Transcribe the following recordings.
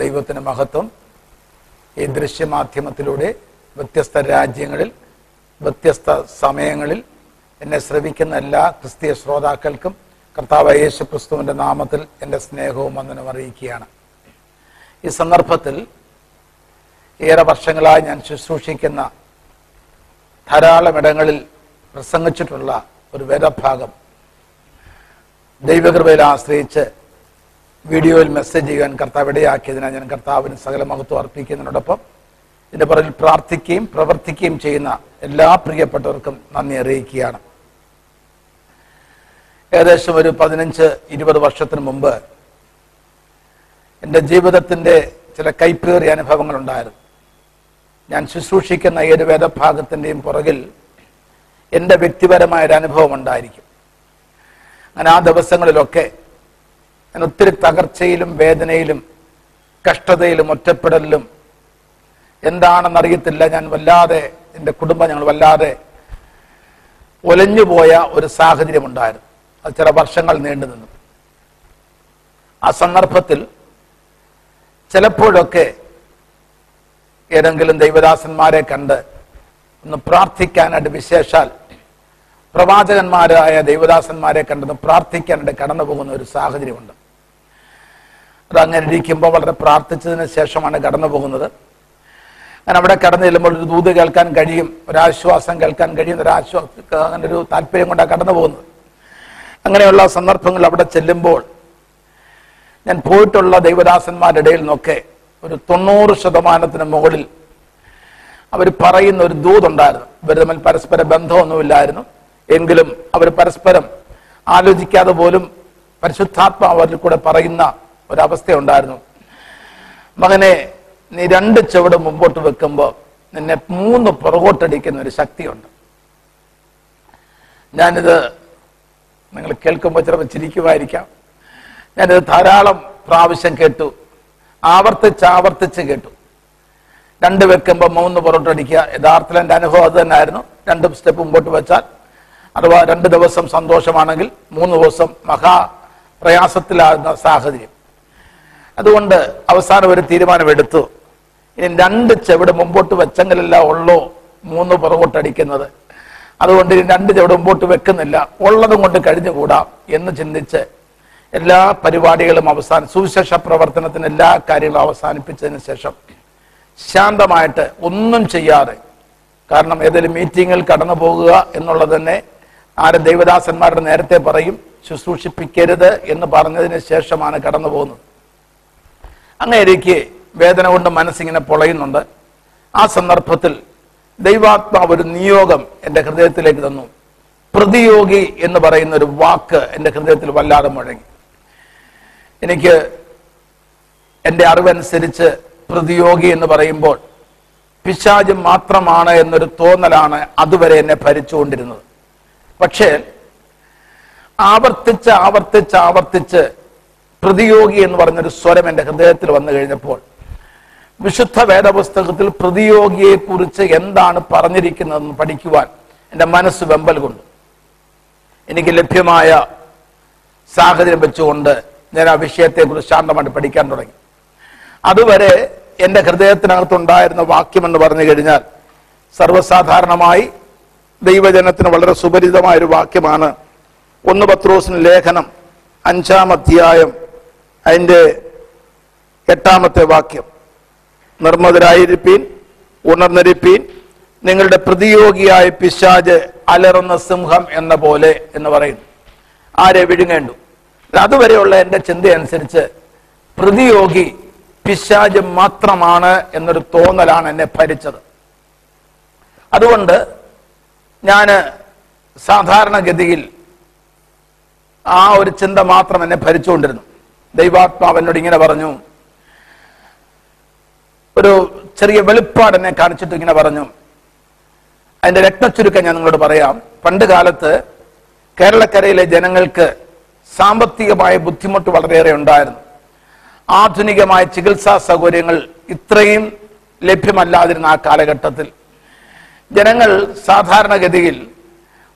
ദൈവത്തിന് മഹത്വം ഈ ദൃശ്യമാധ്യമത്തിലൂടെ വ്യത്യസ്ത രാജ്യങ്ങളിൽ വ്യത്യസ്ത സമയങ്ങളിൽ എന്നെ ശ്രവിക്കുന്ന എല്ലാ ക്രിസ്തീയ ശ്രോതാക്കൾക്കും കർത്താവ് യേശു ക്രിസ്തുവിന്റെ നാമത്തിൽ എന്റെ സ്നേഹവും വന്ദനം അറിയിക്കുകയാണ്. ഈ സന്ദർഭത്തിൽ ഏറെ വർഷങ്ങളായി ഞാൻ ശുശ്രൂഷിക്കുന്ന ധാരാളം ഇടങ്ങളിൽ പ്രസംഗിച്ചിട്ടുള്ള ഒരു വേദഭാഗം ദൈവകൃപയിൽ ആശ്രയിച്ച് വീഡിയോയിൽ മെസ്സേജ് ചെയ്യാൻ കർത്താവ് ഇടയാക്കിയതിനാൽ ഞാൻ കർത്താവിന് സകല മഹത്വം അർപ്പിക്കുന്നതിനോടൊപ്പം ഇതിന്റെ പുറകിൽ പ്രാർത്ഥിക്കുകയും പ്രവർത്തിക്കുകയും ചെയ്യുന്ന എല്ലാ പ്രിയപ്പെട്ടവർക്കും നന്ദി അറിയിക്കുകയാണ്. ഏകദേശം ഒരു പതിനഞ്ച് ഇരുപത് വർഷത്തിന് മുമ്പ് എന്റെ ജീവിതത്തിന്റെ ചില കൈപ്പേറിയ അനുഭവങ്ങൾ ഉണ്ടായിരുന്നു ഞാൻ ശുശ്രൂഷിക്കുന്ന ഏത് വേദഭാഗത്തിന്റെയും പുറകിൽ എന്റെ വ്യക്തിപരമായ ഒരു അനുഭവം ഉണ്ടായിരിക്കും. അങ്ങനെ ആ ദിവസങ്ങളിലൊക്കെ ഞാൻ ഒത്തിരി തകർച്ചയിലും വേദനയിലും കഷ്ടതയിലും ഒറ്റപ്പെടലിലും. എന്താണെന്നറിയത്തില്ല. ഞാൻ വല്ലാതെ എന്റെ കുടുംബം ഞങ്ങൾ വല്ലാതെ ഒലഞ്ഞുപോയ ഒരു സാഹചര്യം ഉണ്ടായിരുന്നു അത് ചില വർഷങ്ങൾ നീണ്ടു നിന്നു. ആ സന്ദർഭത്തിൽ ചിലപ്പോഴൊക്കെ ഏതെങ്കിലും ദൈവദാസന്മാരെ കണ്ട് ഒന്ന് പ്രാർത്ഥിക്കാനായിട്ട് വിശേഷാൽ പ്രവാചകന്മാരായ ദൈവദാസന്മാരെ കണ്ടെന്ന് പ്രാർത്ഥിക്കാനായിട്ട് കടന്നു പോകുന്ന ഒരു സാഹചര്യമുണ്ട്. അത് അങ്ങനെ ഇരിക്കുമ്പോൾ വളരെ പ്രാർത്ഥിച്ചതിന് ശേഷമാണ് കടന്നു പോകുന്നത്. അങ്ങനെ അവിടെ കടന്നു ചെല്ലുമ്പോൾ ഒരു ദൂത് കേൾക്കാൻ കഴിയും ഒരാശ്വാസം കേൾക്കാൻ കഴിയും ഒരു ആശ്വാസം അങ്ങനെ ഒരു താല്പര്യം കൊണ്ടാണ് കടന്നു പോകുന്നത്. അങ്ങനെയുള്ള സന്ദർഭങ്ങൾ അവിടെ ചെല്ലുമ്പോൾ ഞാൻ പോയിട്ടുള്ള ദൈവദാസന്മാരുടെ ഇടയിൽ നിന്നൊക്കെ ഒരു തൊണ്ണൂറ് ശതമാനത്തിന് മുകളിൽ അവർ പറയുന്ന ഒരു ദൂതുണ്ടായിരുന്നു. ഇവർ തമ്മിൽ പരസ്പര ബന്ധമൊന്നുമില്ലായിരുന്നു. എങ്കിലും അവർ പരസ്പരം ആലോചിക്കാതെ പോലും പരിശുദ്ധാത്മാവരിൽ കൂടെ പറയുന്ന ഒരവസ്ഥയുണ്ടായിരുന്നു. മകനെ നീ രണ്ട് ചുവട് മുമ്പോട്ട് വെക്കുമ്പോൾ നിന്നെ മൂന്ന് പുറകോട്ടടിക്കുന്ന ഒരു ശക്തിയുണ്ട്. ഞാനിത് നിങ്ങൾ കേൾക്കുമ്പോൾ ചിലപ്പോൾ ചിരിക്കുമായിരിക്കാം. ഞാനിത് ധാരാളം പ്രാവശ്യം കേട്ടു. ആവർത്തിച്ച് ആവർത്തിച്ച് കേട്ടു. രണ്ട് വെക്കുമ്പോൾ മൂന്ന് പുറകോട്ടടിക്കുക യഥാർത്ഥത്തിൽ എന്റെ അനുഭവം അത് തന്നെയായിരുന്നു. രണ്ട് സ്റ്റെപ്പ് മുമ്പോട്ട് വെച്ചാൽ അഥവാ രണ്ട് ദിവസം സന്തോഷമാണെങ്കിൽ മൂന്ന് ദിവസം മഹാ പ്രയാസത്തിലാകുന്ന സാഹചര്യം. അതുകൊണ്ട് അവസാനം ഒരു തീരുമാനമെടുത്തു. ഇനി രണ്ട് ചെവിട് മുമ്പോട്ട് വെച്ചെങ്കിലല്ല ഉള്ളൂ മൂന്ന് പുറകോട്ടടിക്കുന്നത്. അതുകൊണ്ട് ഇനി രണ്ട് ചെവിട് മുമ്പോട്ട് വെക്കുന്നില്ല. ഉള്ളതും കൊണ്ട് കഴിഞ്ഞുകൂടാം എന്ന് ചിന്തിച്ച് എല്ലാ പരിപാടികളും അവസാനം സുവിശേഷ പ്രവർത്തനത്തിന് എല്ലാ കാര്യങ്ങളും അവസാനിപ്പിച്ചതിന് ശേഷം ശാന്തമായിട്ട് ഒന്നും ചെയ്യാതെ കാരണം ഏതെങ്കിലും മീറ്റിങ്ങിൽ കടന്നു പോകുക എന്നുള്ളത് തന്നെ ആരും ദൈവദാസന്മാരുടെ നേരത്തെ പറയും ശുശ്രൂഷിപ്പിക്കരുത് എന്ന് പറഞ്ഞതിന് ശേഷമാണ് കടന്നു പോകുന്നത്. അങ്ങനെ എനിക്ക് വേദന കൊണ്ട് മനസ്സിങ്ങനെ പൊളയുന്നുണ്ട്. ആ സന്ദർഭത്തിൽ ദൈവാത്മാവ് ഒരു നിയോഗം എന്റെ ഹൃദയത്തിലേക്ക് തന്നു. പ്രതിയോഗി എന്ന് പറയുന്ന ഒരു വാക്ക് എന്റെ ഹൃദയത്തിൽ വല്ലാതെ മുഴങ്ങി. എനിക്ക് എന്റെ അറിവനുസരിച്ച് പ്രതിയോഗി എന്ന് പറയുമ്പോൾ പിശാജ് മാത്രമാണ് എന്നൊരു തോന്നലാണ് അതുവരെ എന്നെ ഭരിച്ചുകൊണ്ടിരുന്നത്. പക്ഷേ ആവർത്തിച്ച് ആവർത്തിച്ച് ആവർത്തിച്ച് പ്രതിയോഗി എന്ന് പറഞ്ഞൊരു സ്വരം എന്റെ ഹൃദയത്തിൽ വന്നു കഴിഞ്ഞപ്പോൾ വിശുദ്ധ വേദപുസ്തകത്തിൽ പ്രതിയോഗിയെ കുറിച്ച് എന്താണ് പറഞ്ഞിരിക്കുന്നതെന്ന് പഠിക്കുവാൻ എന്റെ മനസ്സ് വെമ്പൽ കൊണ്ടു. എനിക്ക് ലഭ്യമായ സാഹചര്യം വെച്ചുകൊണ്ട് ഞാൻ ആ വിഷയത്തെക്കുറിച്ച് ശാന്തമായിട്ട് പഠിക്കാൻ തുടങ്ങി. അതുവരെ എന്റെ ഹൃദയത്തിനകത്തുണ്ടായിരുന്ന വാക്യം എന്ന് പറഞ്ഞു കഴിഞ്ഞാൽ സർവസാധാരണമായി ദൈവജനത്തിന് വളരെ സുപരിചിതമായ ഒരു വാക്യമാണ്. ഒന്ന് പത്രോസിന് ലേഖനം അഞ്ചാം അധ്യായം അതിന്റെ എട്ടാമത്തെ വാക്യം. നിർമ്മതരായിരിപ്പീൻ ഉണർന്നിരിപ്പീൻ നിങ്ങളുടെ പ്രതിയോഗിയായ പിശാജ് അലറുന്ന സിംഹം എന്ന പോലെ എന്ന് പറയുന്നു. ആരെ വിഴുങ്ങേണ്ടു? അതുവരെയുള്ള എന്റെ ചിന്തയനുസരിച്ച് പ്രതിയോഗി പിശാജ് മാത്രമാണ് എന്നൊരു തോന്നലാണ് എന്നെ ഭരിച്ചത്. അതുകൊണ്ട് ഞാൻ സാധാരണഗതിയിൽ ആ ഒരു ചിന്ത മാത്രം എന്നെ ഭരിച്ചുകൊണ്ടിരുന്നു. ദൈവാത്മാവ് എന്നോട് ഇങ്ങനെ പറഞ്ഞു. ഒരു ചെറിയ വെളിപ്പാട് എന്നെ കാണിച്ചിട്ട് ഇങ്ങനെ പറഞ്ഞു. അതിന്റെ രക്തച്ചുരുക്കം ഞാൻ നിങ്ങളോട് പറയാം. പണ്ട് കാലത്ത് കേരളക്കരയിലെ ജനങ്ങൾക്ക് സാമ്പത്തികമായ ബുദ്ധിമുട്ട് വളരെയേറെ ഉണ്ടായിരുന്നു. ആധുനികമായ ചികിത്സാ സൗകര്യങ്ങൾ ഇത്രയും ലഭ്യമല്ലാതിരുന്ന ആ കാലഘട്ടത്തിൽ ജനങ്ങൾ സാധാരണഗതിയിൽ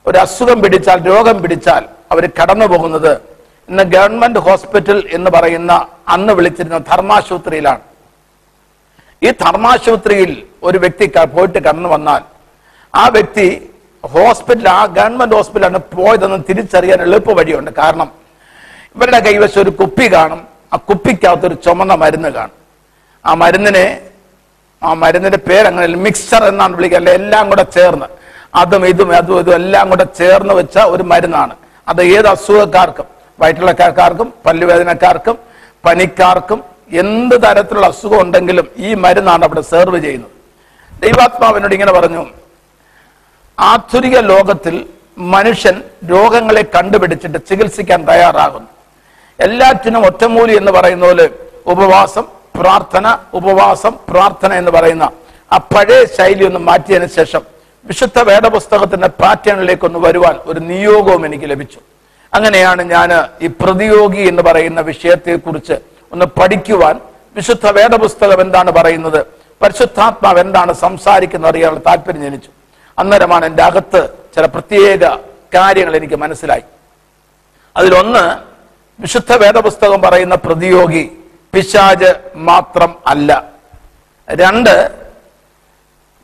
ഒരു അസുഖം പിടിച്ചാൽ രോഗം പിടിച്ചാൽ അവർ കടന്നു പോകുന്നത് ഇന്ന് ഗവൺമെന്റ് ഹോസ്പിറ്റൽ എന്ന് പറയുന്ന അന്ന് വിളിച്ചിരുന്ന ധർമാശുപത്രിയിലാണ്. ഈ ധർമാശുപത്രിയിൽ ഒരു വ്യക്തി പോയിട്ട് കടന്നു വന്നാൽ ആ വ്യക്തി ഹോസ്പിറ്റൽ ആ ഗവൺമെന്റ് ഹോസ്പിറ്റലാണ് പോയതെന്ന് തിരിച്ചറിയാൻ എളുപ്പ വഴിയുണ്ട് കാരണം ഇവരുടെ കൈവശം ഒരു കുപ്പി കാണും. ആ കുപ്പിക്കകത്തൊരു ചുമന്ന മരുന്ന് കാണും. ആ മരുന്നിനെ ആ മരുന്നിന്റെ പേരങ്ങനെ മിക്സർ എന്നാണ് വിളിക്കുക. അല്ലെ? എല്ലാം കൂടെ ചേർന്ന്. അതും ഇതും അതും ഇതും എല്ലാം കൂടെ ചേർന്ന് വെച്ച ഒരു മരുന്നാണ്. അത് ഏത് അസുഖക്കാർക്കും വയറ്റിളക്കാർക്കും പല്ലുവേദനക്കാർക്കും പനിക്കാർക്കും എന്ത് തരത്തിലുള്ള അസുഖം ഉണ്ടെങ്കിലും ഈ മരുന്നാണ് അവിടെ സെർവ് ചെയ്യുന്നത്. ദൈവാത്മാവിനോട് ഇങ്ങനെ പറഞ്ഞു ആധുനിക ലോകത്തിൽ മനുഷ്യൻ രോഗങ്ങളെ കണ്ടുപിടിച്ചിട്ട് ചികിത്സിക്കാൻ തയ്യാറാകുന്നു. എല്ലാറ്റിനും ഒറ്റമൂലി എന്ന് പറയുന്ന പോലെ ഉപവാസം പ്രാർത്ഥന ഉപവാസം പ്രാർത്ഥന എന്ന് പറയുന്ന ആ പഴയ ശൈലി ഒന്ന് മാറ്റിയതിനു ശേഷം വിശുദ്ധ വേദപുസ്തകത്തിന്റെ പാറ്റേണിലേക്ക് ഒന്ന് വരുവാൻ ഒരു നിയോഗവും എനിക്ക് ലഭിച്ചു. അങ്ങനെയാണ് ഞാൻ ഈ പ്രതിയോഗി എന്ന് പറയുന്ന വിഷയത്തെക്കുറിച്ച് ഒന്ന് പഠിക്കുവാൻ വിശുദ്ധ വേദപുസ്തകം എന്താണ് പറയുന്നത്? പരിശുദ്ധാത്മാവ് എന്താണ് സംസാരിക്കുന്ന അറിയാനുള്ള താല്പര്യം ജനിച്ചു. അന്നേരമാണ് എന്റെ അകത്ത് ചില പ്രത്യേക കാര്യങ്ങൾ എനിക്ക് മനസ്സിലായി. അതിലൊന്ന് വിശുദ്ധ വേദപുസ്തകം പറയുന്ന പ്രതിയോഗി പിശാജ് മാത്രം അല്ല. രണ്ട്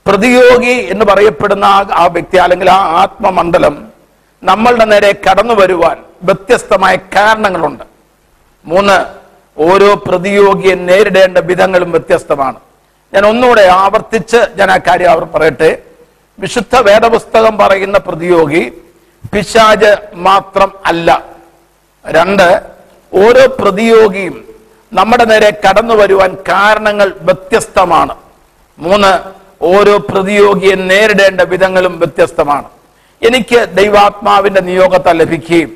പ്രതിയോഗി എന്ന് പറയപ്പെടുന്ന ആ വ്യക്തി അല്ലെങ്കിൽ ആ ആത്മമണ്ഡലം നമ്മളുടെ നേരെ കടന്നു വരുവാൻ വ്യത്യസ്തമായ കാരണങ്ങളുണ്ട്. മൂന്ന് ഓരോ പ്രതിയോഗിയെ നേരിടേണ്ട വിധങ്ങളും വ്യത്യസ്തമാണ്. ഞാൻ ഒന്നുകൂടെ ആവർത്തിച്ച് ഞാൻ ആ കാര്യം അവർ പറയട്ടെ. വിശുദ്ധ വേദപുസ്തകം പറയുന്ന പ്രതിയോഗി പിശാജ് മാത്രം അല്ല. രണ്ട് ഓരോ പ്രതിയോഗിയും നമ്മുടെ നേരെ കടന്നു വരുവാൻ കാരണങ്ങൾ വ്യത്യസ്തമാണ്. മൂന്ന് ഓരോ പ്രതിയോഗിയെ നേരിടേണ്ട വിധങ്ങളും വ്യത്യസ്തമാണ്. എനിക്ക് ദൈവാത്മാവിന്റെ നിയോഗത്താൽ ലഭിക്കുകയും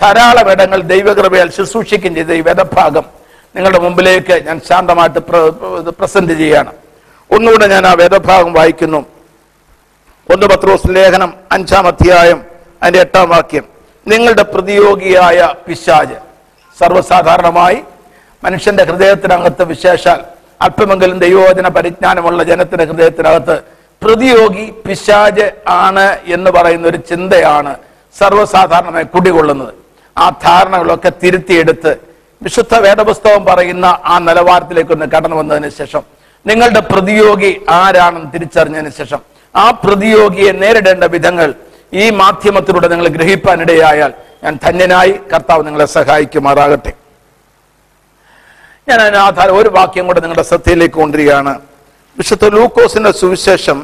ധാരാളം ഇടങ്ങൾ ദൈവകൃപയാൽ ശുശ്രൂഷിക്കുകയും ചെയ്ത ഈ വേദഭാഗം നിങ്ങളുടെ മുമ്പിലേക്ക് ഞാൻ ശാന്തമായിട്ട് പ്രസന്റ് ചെയ്യാണ് ഒന്നുകൂടെ ഞാൻ ആ വേദഭാഗം വായിക്കുന്നു. ഒന്ന് പത്രോസ് ലേഖനം അഞ്ചാം അധ്യായം അതിന്റെ എട്ടാം വാക്യം. നിങ്ങളുടെ പ്രതിയോഗിയായ പിശാജ്. സർവസാധാരണമായി മനുഷ്യന്റെ ഹൃദയത്തിനകത്ത് വിശേഷാൽ അല്പമെങ്കിലും ദൈവവചന പരിജ്ഞാനമുള്ള ജനത്തിന്റെ ഹൃദയത്തിനകത്ത് പ്രതിയോഗി പിശാജ് ആണ് എന്ന് പറയുന്ന ഒരു ചിന്തയാണ് സർവസാധാരണമായി കുടികൊള്ളുന്നത്. ആ ധാരണകളൊക്കെ തിരുത്തിയെടുത്ത് വിശുദ്ധ വേദപുസ്തകം പറയുന്ന ആ നിലവാരത്തിലേക്കൊന്ന് കടന്നു വന്നതിന് ശേഷം നിങ്ങളുടെ പ്രതിയോഗി ആരാണെന്ന് തിരിച്ചറിഞ്ഞതിന് ശേഷം ആ പ്രതിയോഗിയെ നേരിടേണ്ട വിധങ്ങൾ ഈ മാധ്യമത്തിലൂടെ നിങ്ങൾ ഗ്രഹിപ്പാനിടയായാൽ ഞാൻ ധന്യനായി കർത്താവ് നിങ്ങളെ സഹായിക്കുമാറാകട്ടെ. ഞാൻ അതിന് ആധാരം ഒരു വാക്യം കൂടെ നിങ്ങളുടെ ശ്രദ്ധയിലേക്ക് കൊണ്ടുവരികയാണ്. വിശുദ്ധ ലൂക്കോസിന്റെ സുവിശേഷം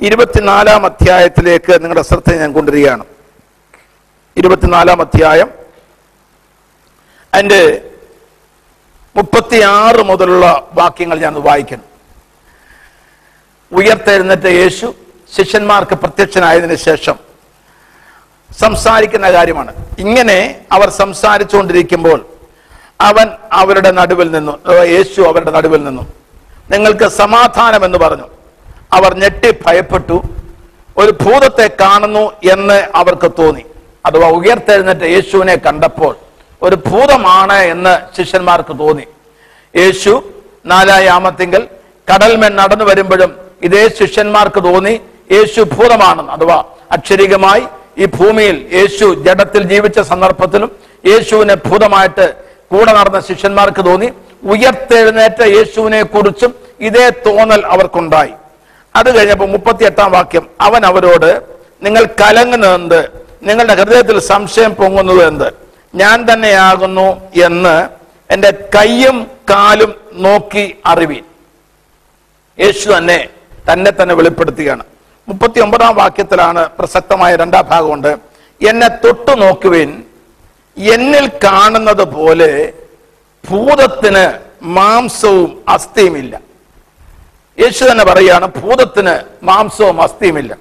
ഇരുപത്തിനാലാം അധ്യായത്തിലേക്ക് നിങ്ങളുടെ ശ്രദ്ധ ഞാൻ കൊണ്ടുവരികയാണ്. ഇരുപത്തിനാലാം അധ്യായം അതിന്റെ മുപ്പത്തിയാറ് മുതലുള്ള വാക്യങ്ങൾ ഞാൻ വായിക്കുന്നു. ഉയർത്തെഴുന്നേറ്റ യേശു ശിഷ്യന്മാർക്ക് പ്രത്യക്ഷനായതിനു ശേഷം സംസാരിക്കുന്ന കാര്യമാണ്. ഇങ്ങനെ അവർ സംസാരിച്ചുകൊണ്ടിരിക്കുമ്പോൾ അവൻ അവരുടെ നടുവിൽ നിന്നു യേശു അവരുടെ നടുവിൽ നിന്നു. നിങ്ങൾക്ക് സമാധാനം എന്ന് പറഞ്ഞു. അവർ ഞെട്ടി ഭയപ്പെട്ടു. ഒരു ഭൂതത്തെ കാണുന്നു എന്ന് അവർക്ക് തോന്നി. അഥവാ ഉയർത്തെഴുന്നേറ്റ് യേശുവിനെ കണ്ടപ്പോൾ ഒരു ഭൂതമാണ് എന്ന് ശിഷ്യന്മാർക്ക് തോന്നി. യേശു നാലായാമത്തിങ്കൽ കടൽമേൽ നടന്നു വരുമ്പോഴും ഇതേ ശിഷ്യന്മാർക്ക് തോന്നി യേശു ഭൂതമാണെന്ന്. അഥവാ അക്ഷരികമായി ഈ ഭൂമിയിൽ യേശു ജഡത്തിൽ ജീവിച്ച സന്ദർഭത്തിലും യേശുവിനെ ഭൂതമായിട്ട് കൂടെ നടന്ന ശിഷ്യന്മാർക്ക് തോന്നി ഉയർത്തെഴുന്നേറ്റ യേശുവിനെ കുറിച്ചും ഇതേ തോന്നൽ അവർക്കുണ്ടായി. അത് കഴിഞ്ഞപ്പോൾ മുപ്പത്തി എട്ടാം വാക്യം അവൻ അവരോട് നിങ്ങൾ കലങ്ങുന്നത് നിങ്ങളുടെ ഹൃദയത്തിൽ സംശയം പൊങ്ങുന്നത് എന്ത്? ഞാൻ തന്നെയാകുന്നു എന്ന് എന്റെ കയ്യും കാലും നോക്കി അറിവീൻ. യേശു തന്നെ തന്നെ തന്നെ വെളിപ്പെടുത്തുകയാണ്. മുപ്പത്തി ഒമ്പതാം വാക്യത്തിലാണ് പ്രസക്തമായ രണ്ടാം ഭാഗമുണ്ട് എന്നെ തൊട്ടു നോക്കുവിൻ എന്നിൽ കാണുന്നത് പോലെ ഭൂതത്തിന് മാംസവും അസ്ഥിയുമില്ല. യേശു തന്നെ പറയുകയാണ് ഭൂതത്തിന് മാംസവും അസ്ഥിയുമില്ല.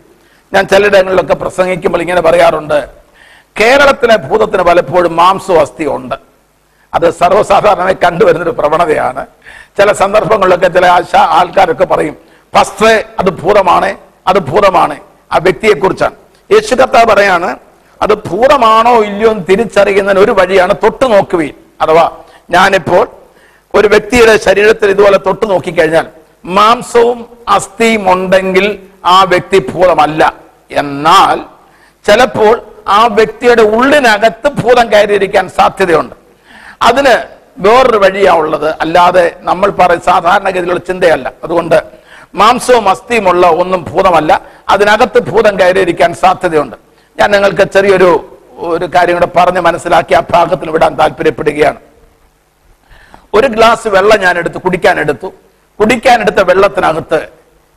ഞാൻ ചിലയിടങ്ങളിലൊക്കെ പ്രസംഗിക്കുമ്പോൾ ഇങ്ങനെ പറയാറുണ്ട് കേരളത്തിലെ ഭൂതത്തിന് പലപ്പോഴും മാംസവും അസ്ഥിയും ഉണ്ട്. അത് സർവസാധാരണമായി കണ്ടുവരുന്നൊരു പ്രവണതയാണ്. ചില സന്ദർഭങ്ങളിലൊക്കെ ചില ആശ- ആൾക്കാരൊക്കെ പറയും ഫസ്റ്റ് അത് ഭൂതമാണ് അത് ഭൂതമാണ് ആ വ്യക്തിയെക്കുറിച്ചാണ്. യേശു കർത്താവ് പറയാണ് അത് ഭൂതമാണോ ഇല്ലയോ എന്ന് തിരിച്ചറിയുന്നതിന് ഒരു വഴിയാണ് തൊട്ടു നോക്കുകയും അഥവാ ഞാനിപ്പോൾ ഒരു വ്യക്തിയുടെ ശരീരത്തിൽ ഇതുപോലെ തൊട്ടു നോക്കിക്കഴിഞ്ഞാൽ മാംസവും അസ്ഥിയും ഉണ്ടെങ്കിൽ ആ വ്യക്തി ഭൂതമല്ല. എന്നാൽ ചിലപ്പോൾ ആ വ്യക്തിയുടെ ഉള്ളിനകത്ത് ഭൂതം കയറിയിരിക്കാൻ സാധ്യതയുണ്ട്. അതിന് വേറൊരു വഴിയാ ഉള്ളത്. അല്ലാതെ നമ്മൾ പറയും സാധാരണഗതിയിലുള്ള ചിന്തയല്ല. അതുകൊണ്ട് മാംസവും അസ്ഥിയുമുള്ള ഒന്നും ഭൂതമല്ല. അതിനകത്ത് ഭൂതം കയറിയിരിക്കാൻ സാധ്യതയുണ്ട്. ഞാൻ നിങ്ങൾക്ക് ചെറിയൊരു ഒരു കാര്യം കൂടെ പറഞ്ഞ് മനസ്സിലാക്കി ആ ഭാഗത്തിന് വിടാൻ താല്പര്യപ്പെടുകയാണ്. ഒരു ഗ്ലാസ് വെള്ളം ഞാൻ എടുത്തു കുടിക്കാൻ എടുത്ത വെള്ളത്തിനകത്ത്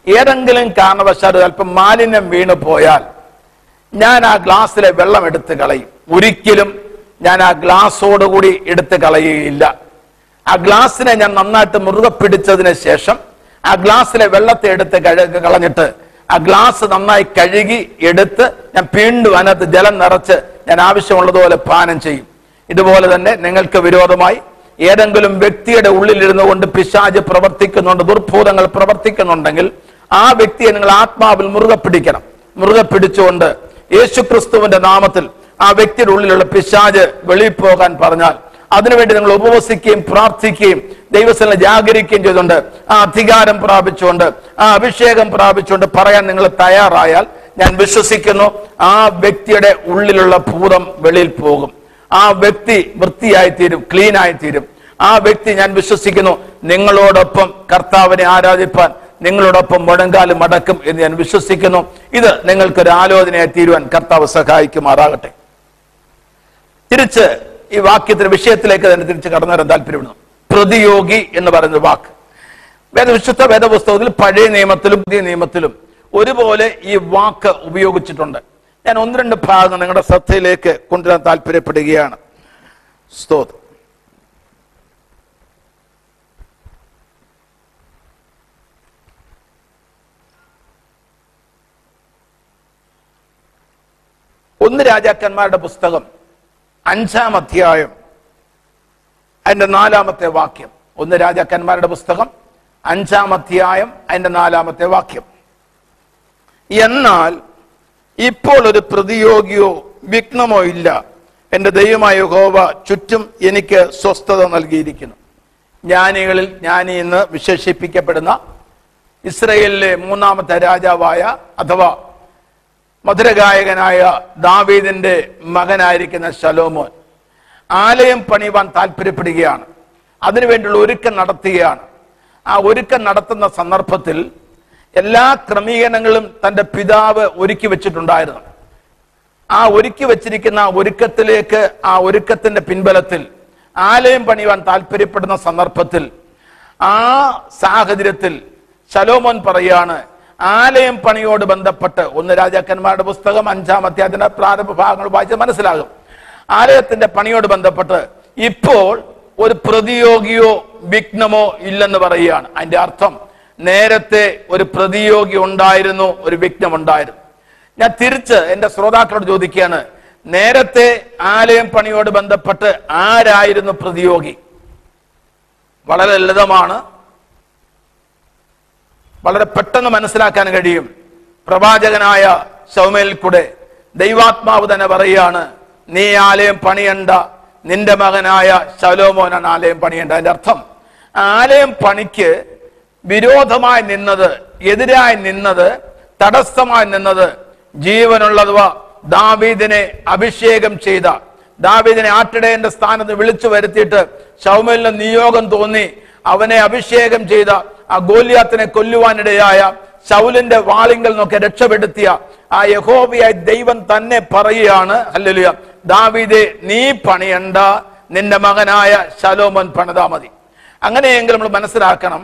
ഏതെങ്കിലും കാരണവശാൽ അല്പം മാലിന്യം വീണു പോയാൽ ഞാൻ ആ ഗ്ലാസ്സിലെ വെള്ളം എടുത്ത് കളയും. ഒരിക്കലും ഞാൻ ആ ഗ്ലാസ്സോടുകൂടി എടുത്ത് കളയുകയില്ല. ആ ഗ്ലാസ്സിനെ ഞാൻ നന്നായിട്ട് മുറുകെ പിടിച്ചതിന് ശേഷം ആ ഗ്ലാസ്സിലെ വെള്ളത്തെ എടുത്ത് കളഞ്ഞിട്ട് ആ ഗ്ലാസ് നന്നായി കഴുകി എടുത്ത് ഞാൻ വീണ്ടും അതിനകത്ത് ജലം നിറച്ച് ഞാൻ ആവശ്യമുള്ളതുപോലെ പാനം ചെയ്യും. ഇതുപോലെ തന്നെ നിങ്ങൾക്ക് വിരോധമായി ഏതെങ്കിലും വ്യക്തിയുടെ ഉള്ളിലിരുന്നു കൊണ്ട് പിശാജ് പ്രവർത്തിക്കുന്നുണ്ട് ദുർഭൂതങ്ങൾ പ്രവർത്തിക്കുന്നുണ്ടെങ്കിൽ ആ വ്യക്തിയെ നിങ്ങൾ ആത്മാവിൽ മുറുകെ പിടിക്കണം. മുറുകെ പിടിച്ചുകൊണ്ട് യേശുക്രിസ്തുവിന്റെ നാമത്തിൽ ആ വ്യക്തിയുടെ ഉള്ളിലുള്ള പിശാജ് വെളിയിൽ പോകാൻ പറഞ്ഞാൽ അതിനുവേണ്ടി നിങ്ങൾ ഉപവസിക്കുകയും പ്രാർത്ഥിക്കുകയും ദൈവസേന ജാഗരിക്കുകയും ചെയ്തുകൊണ്ട് ആ അധികാരം പ്രാപിച്ചുകൊണ്ട് ആ അഭിഷേകം പ്രാപിച്ചുകൊണ്ട് പറയാൻ നിങ്ങൾ തയ്യാറായാൽ ഞാൻ വിശ്വസിക്കുന്നു ആ വ്യക്തിയുടെ ഉള്ളിലുള്ള ഭൂതം വെളിയിൽ പോകും. ആ വ്യക്തി വൃത്തിയായി തീരും ക്ലീൻ ആയി തീരും ആ വ്യക്തി ഞാൻ വിശ്വസിക്കുന്നു നിങ്ങളോടൊപ്പം കർത്താവിനെ ആരാധിപ്പാൻ നിങ്ങളോടൊപ്പം മുടങ്കാലും മടക്കും എന്ന് ഞാൻ വിശ്വസിക്കുന്നു. ഇത് നിങ്ങൾക്കൊരു ആലോചനയായി തീരുവാൻ കർത്താവ് സഹായിക്കുമാറാകട്ടെ. തിരിച്ച് ഈ വാക്യത്തിന്റെ വിഷയത്തിലേക്ക് തന്നെ തിരിച്ച് കടന്നു വരാൻ താല്പര്യപ്പെടുന്നു. പ്രതിയോഗി എന്ന് പറയുന്ന വാക്ക്. വേദവിശുദ്ധ വേദപുസ്തകത്തിൽ പഴയ നിയമത്തിലും പുതിയ നിയമത്തിലും ഒരുപോലെ ഈ വാക്ക് ഉപയോഗിച്ചിട്ടുണ്ട്. ഞാൻ ഒന്ന് രണ്ട് ഭാഗങ്ങൾ നിങ്ങളുടെ ശ്രദ്ധയിലേക്ക് കൊണ്ടുവരാൻ താല്പര്യപ്പെടുകയാണ്. സ്തോത് ഒന്ന് രാജാക്കന്മാരുടെ പുസ്തകം അഞ്ചാം അധ്യായം അതിന്റെ നാലാമത്തെ വാക്യം. ഒന്ന് രാജാക്കന്മാരുടെ പുസ്തകം അഞ്ചാം അധ്യായം അതിന്റെ നാലാമത്തെ വാക്യം. എന്നാൽ ഇപ്പോൾ ഒരു പ്രതിയോഗിയോ വിഘ്നമോ ഇല്ല. എന്റെ ദൈവമായ ഹോവ ചുറ്റും എനിക്ക് സ്വസ്ഥത നൽകിയിരിക്കുന്നു. ജ്ഞാനികളിൽ ജ്ഞാനി എന്ന് വിശേഷിപ്പിക്കപ്പെടുന്ന ഇസ്രയേലിലെ മൂന്നാമത്തെ രാജാവായ അഥവാ മധുരഗായകനായ ദാവീദിന്റെ മകനായിരിക്കുന്ന ശലോമോൻ ആലയം പണിവാൻ താല്പര്യപ്പെടുകയാണ് അതിനുവേണ്ടിയുള്ള ഒരുക്കം നടത്തുകയാണ്. ആ ഒരുക്കം നടത്തുന്ന സന്ദർഭത്തിൽ എല്ലാ ക്രമീകരണങ്ങളും തന്റെ പിതാവ് ഒരുക്കി വെച്ചിട്ടുണ്ടായിരുന്നു. ആ ഒരുക്കി വെച്ചിരിക്കുന്ന ഒരുക്കത്തിലേക്ക് ആ ഒരുക്കത്തിന്റെ പിൻബലത്തിൽ ആലയം പണിയുവാൻ താല്പര്യപ്പെടുന്ന സന്ദർഭത്തിൽ ആ സാഹചര്യത്തിൽ ശലോമോൻ പറയാണ് ആലയം പണിയോട് ബന്ധപ്പെട്ട് ഒന്ന് രാജാക്കന്മാരുടെ പുസ്തകം അഞ്ചാം അധ്യായത്തിന്റെ പ്രാരംഭ ഭാഗങ്ങൾ വായിച്ച് മനസ്സിലാകും. ആലയത്തിന്റെ പണിയോട് ബന്ധപ്പെട്ട് ഇപ്പോൾ ഒരു പ്രതിയോഗിയോ വിഘ്നമോ ഇല്ലെന്ന് പറയുകയാണ്. അതിന്റെ അർത്ഥം നേരത്തെ ഒരു പ്രതിയോഗി ഉണ്ടായിരുന്നു ഒരു വിഘ്നം ഉണ്ടായിരുന്നു. ഞാൻ തിരിച്ച് എന്റെ ശ്രോതാക്കളോട് ചോദിക്കുകയാണ് നേരത്തെ ആലയം പണിയോട് ബന്ധപ്പെട്ട് ആരായിരുന്നു പ്രതിയോഗി? വളരെ ലളിതമാണ്. വളരെ പെട്ടെന്ന് മനസ്സിലാക്കാൻ കഴിയും. പ്രവാചകനായ ശൗമേൽ കൂടെ ദൈവാത്മാവ് തന്നെ പറയുകയാണ് നീ ആലയം പണിയണ്ട നിന്റെ മകനായ ശലോമോനാണ് ആലയം പണിയേണ്ട അതിന്റെ അർത്ഥം ആലയം പണിക്ക് വിരോധമായി നിന്നത് എതിരായി നിന്നത് തടസ്സമായി നിന്നത് ജീവനുള്ളതുവ ദാവീദിനെ അഭിഷേകം ചെയ്ത ദാവീദിനെ ആട്ടിടയന്റെ സ്ഥാനത്ത് വിളിച്ചു വരുത്തിയിട്ട് ഷൗമലിന് നിയോഗം തോന്നി അവനെ അഭിഷേകം ചെയ്ത ആ ഗോലിയാത്തിനെ കൊല്ലുവാനിടയായ ശൗലിന്റെ വാളിങ്കൽ നിന്നൊക്കെ രക്ഷപ്പെടുത്തിയ ആ യഹോബിയായി ദൈവം തന്നെ പറയുകയാണ് അല്ലല്ല ദാവീദെ നീ പണിയണ്ട നിന്റെ മകനായ ശലോമൻ പണിതാ മതി. നമ്മൾ മനസ്സിലാക്കണം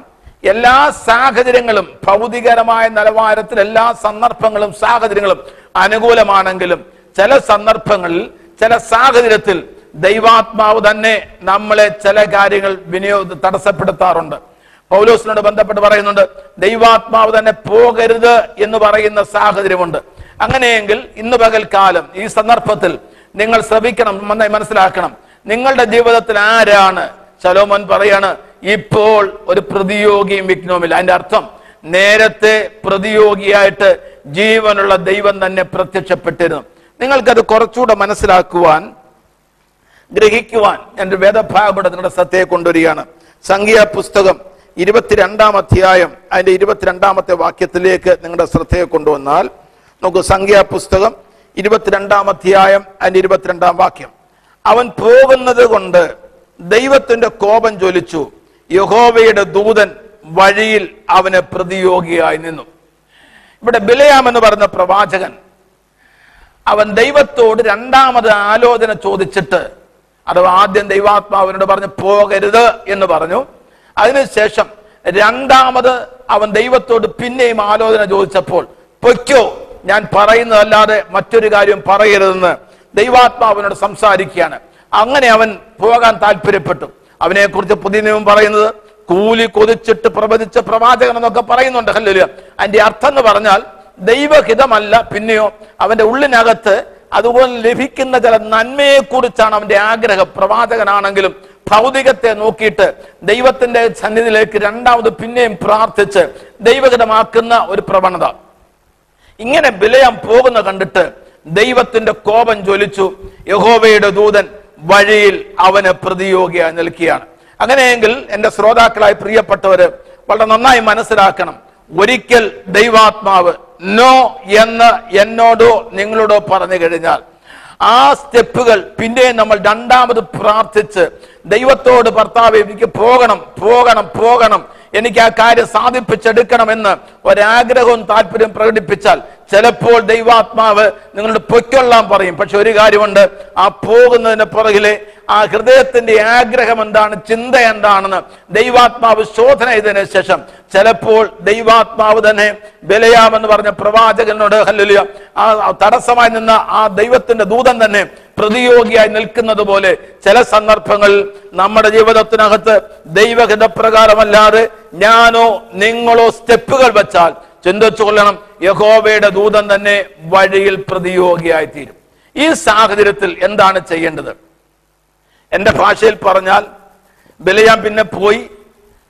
എല്ലാ സാഹചര്യങ്ങളും ഭൗതികരമായ നിലവാരത്തിൽ എല്ലാ സന്ദർഭങ്ങളും സാഹചര്യങ്ങളും അനുകൂലമാണെങ്കിലും ചില സന്ദർഭങ്ങളിൽ ചില സാഹചര്യത്തിൽ ദൈവാത്മാവ് തന്നെ നമ്മളെ ചില കാര്യങ്ങൾ വിനിയോ തടസ്സപ്പെടുത്താറുണ്ട്. പൗലോസിനോട് ബന്ധപ്പെട്ട് പറയുന്നുണ്ട് ദൈവാത്മാവ് തന്നെ പോകരുത് എന്ന് പറയുന്ന സാഹചര്യമുണ്ട്. അങ്ങനെയെങ്കിൽ ഇന്ന് പകൽക്കാലം ഈ സന്ദർഭത്തിൽ നിങ്ങൾ ശ്രമിക്കണം മനസ്സിലാക്കണം. നിങ്ങളുടെ ജീവിതത്തിൽ ആരാണ്? ശലോമൻ പറയാണ് ഇപ്പോൾ ഒരു പ്രതിയോഗിയും വിഘ്നവുമില്ല. അതിന്റെ അർത്ഥം നേരത്തെ പ്രതിയോഗിയായിട്ട് ജീവനുള്ള ദൈവം തന്നെ പ്രത്യക്ഷപ്പെട്ടിരുന്നു. നിങ്ങൾക്കത് കുറച്ചുകൂടെ മനസ്സിലാക്കുവാൻ ഗ്രഹിക്കുവാൻ എന്റെ വേദഭാഗം നിങ്ങളുടെ ശ്രദ്ധയെ കൊണ്ടുവരികയാണ്. സംഖ്യ പുസ്തകം ഇരുപത്തിരണ്ടാം അധ്യായം അതിന്റെ ഇരുപത്തിരണ്ടാമത്തെ വാക്യത്തിലേക്ക് നിങ്ങളുടെ ശ്രദ്ധയെ കൊണ്ടുവന്നാൽ നമുക്ക് സംഖ്യ പുസ്തകം ഇരുപത്തിരണ്ടാം അധ്യായം അതിന്റെ ഇരുപത്തിരണ്ടാം വാക്യം. അവൻ പോകുന്നത് കൊണ്ട് ദൈവത്തിന്റെ കോപം ജ്വലിച്ചു. യഹോവയുടെ ദൂതൻ വഴിയിൽ അവന് പ്രതിയോഗിയായി നിന്നു. ഇവിടെ ബിലയാം എന്ന് പറഞ്ഞ പ്രവാചകൻ അവൻ ദൈവത്തോട് രണ്ടാമത് ആലോചന ചോദിച്ചിട്ട് അഥവാ ആദ്യം ദൈവാത്മാവിനോട് പറഞ്ഞു പോകരുത് എന്ന് പറഞ്ഞു. അതിനുശേഷം രണ്ടാമത് അവൻ ദൈവത്തോട് പിന്നെയും ആലോചന ചോദിച്ചപ്പോൾ പൊയ്ക്കോ ഞാൻ പറയുന്നതല്ലാതെ മറ്റൊരു കാര്യം പറയരുതെന്ന് ദൈവാത്മാവിനോട് സംസാരിക്കുകയാണ്. അങ്ങനെ അവൻ പോകാൻ താല്പര്യപ്പെട്ടു അവനെ കുറിച്ച് പുതിയ നിയമം പറയുന്നത് കൂലി കൊതിച്ചിട്ട് പ്രവചിച്ച പ്രവാചകൻ എന്നൊക്കെ പറയുന്നുണ്ട് ഹല്ലേലൂയ. അതിന്റെ അർത്ഥം എന്ന് പറഞ്ഞാൽ ദൈവഹിതമല്ല പിന്നെയോ അവന്റെ ഉള്ളിനകത്ത് അതുപോലെ ലഭിക്കുന്ന ചില നന്മയെ കുറിച്ചാണ് അവന്റെ ആഗ്രഹം. പ്രവാചകനാണെങ്കിലും ഭൗതികത്തെ നോക്കിയിട്ട് ദൈവത്തിന്റെ സന്നിധിയിലേക്ക് രണ്ടാമത് പിന്നെയും പ്രാർത്ഥിച്ച് ദൈവഹിതമാക്കുന്ന ഒരു പ്രവണത. ഇങ്ങനെ വിലയം പോകുന്ന കണ്ടിട്ട് ദൈവത്തിന്റെ കോപം ജ്വലിച്ചു. യഹോവയുടെ ദൂതൻ വഴിയിൽ അവന് പ്രതിയോഗിയായി നിൽക്കുകയാണ്. അങ്ങനെയെങ്കിൽ എന്റെ ശ്രോതാക്കളായി പ്രിയപ്പെട്ടവര് വളരെ നന്നായി മനസ്സിലാക്കണം. ഒരിക്കൽ ദൈവാത്മാവ് നോ എന്ന് എന്നോടോ നിങ്ങളോടോ പറഞ്ഞു കഴിഞ്ഞാൽ ആ സ്റ്റെപ്പുകൾ പിന്നെ നമ്മൾ രണ്ടാമത് പ്രാർത്ഥിച്ച് ദൈവത്തോട് ഭർത്താവ് എനിക്ക് പോകണം പോകണം പോകണം എനിക്ക് ആ കാര്യം സാധിപ്പിച്ചെടുക്കണമെന്ന് ഒരാഗ്രഹവും താല്പര്യം പ്രകടിപ്പിച്ചാൽ ചിലപ്പോൾ ദൈവാത്മാവ് നിങ്ങളുടെ പൊയ്ക്കൊള്ളാൻ പറയും. പക്ഷെ ഒരു കാര്യമുണ്ട് ആ പോകുന്നതിന് പുറകിലെ ആ ഹൃദയത്തിന്റെ ആഗ്രഹം എന്താണ് ചിന്ത എന്താണെന്ന് ദൈവാത്മാവ് ശോധന ചെയ്തതിനു ശേഷം ചിലപ്പോൾ ദൈവാത്മാവ് തന്നെ ബലയാമെന്ന് പറഞ്ഞ പ്രവാചകനോട് ഹല്ലുലിയ ആ തടസ്സമായി നിന്ന ആ ദൈവത്തിന്റെ ദൂതൻ തന്നെ പ്രതിയോഗിയായി നിൽക്കുന്നത് പോലെ ചില സന്ദർഭങ്ങളിൽ നമ്മുടെ ജീവിതത്തിനകത്ത് ദൈവഹിതപ്രകാരമല്ലാതെ ഞാനോ നിങ്ങളോ സ്റ്റെപ്പുകൾ വെച്ചാൽ ചിന്തിച്ചു കൊള്ളണം യഹോവയുടെ ദൂതൻ തന്നെ വഴിയിൽ പ്രതിയോഗിയായി തീരും ഈ സാഹചര്യത്തിൽ എന്താണ് ചെയ്യേണ്ടത്? എന്റെ ഭാഷയിൽ പറഞ്ഞാൽ ബലയാം പിന്നെ പോയി.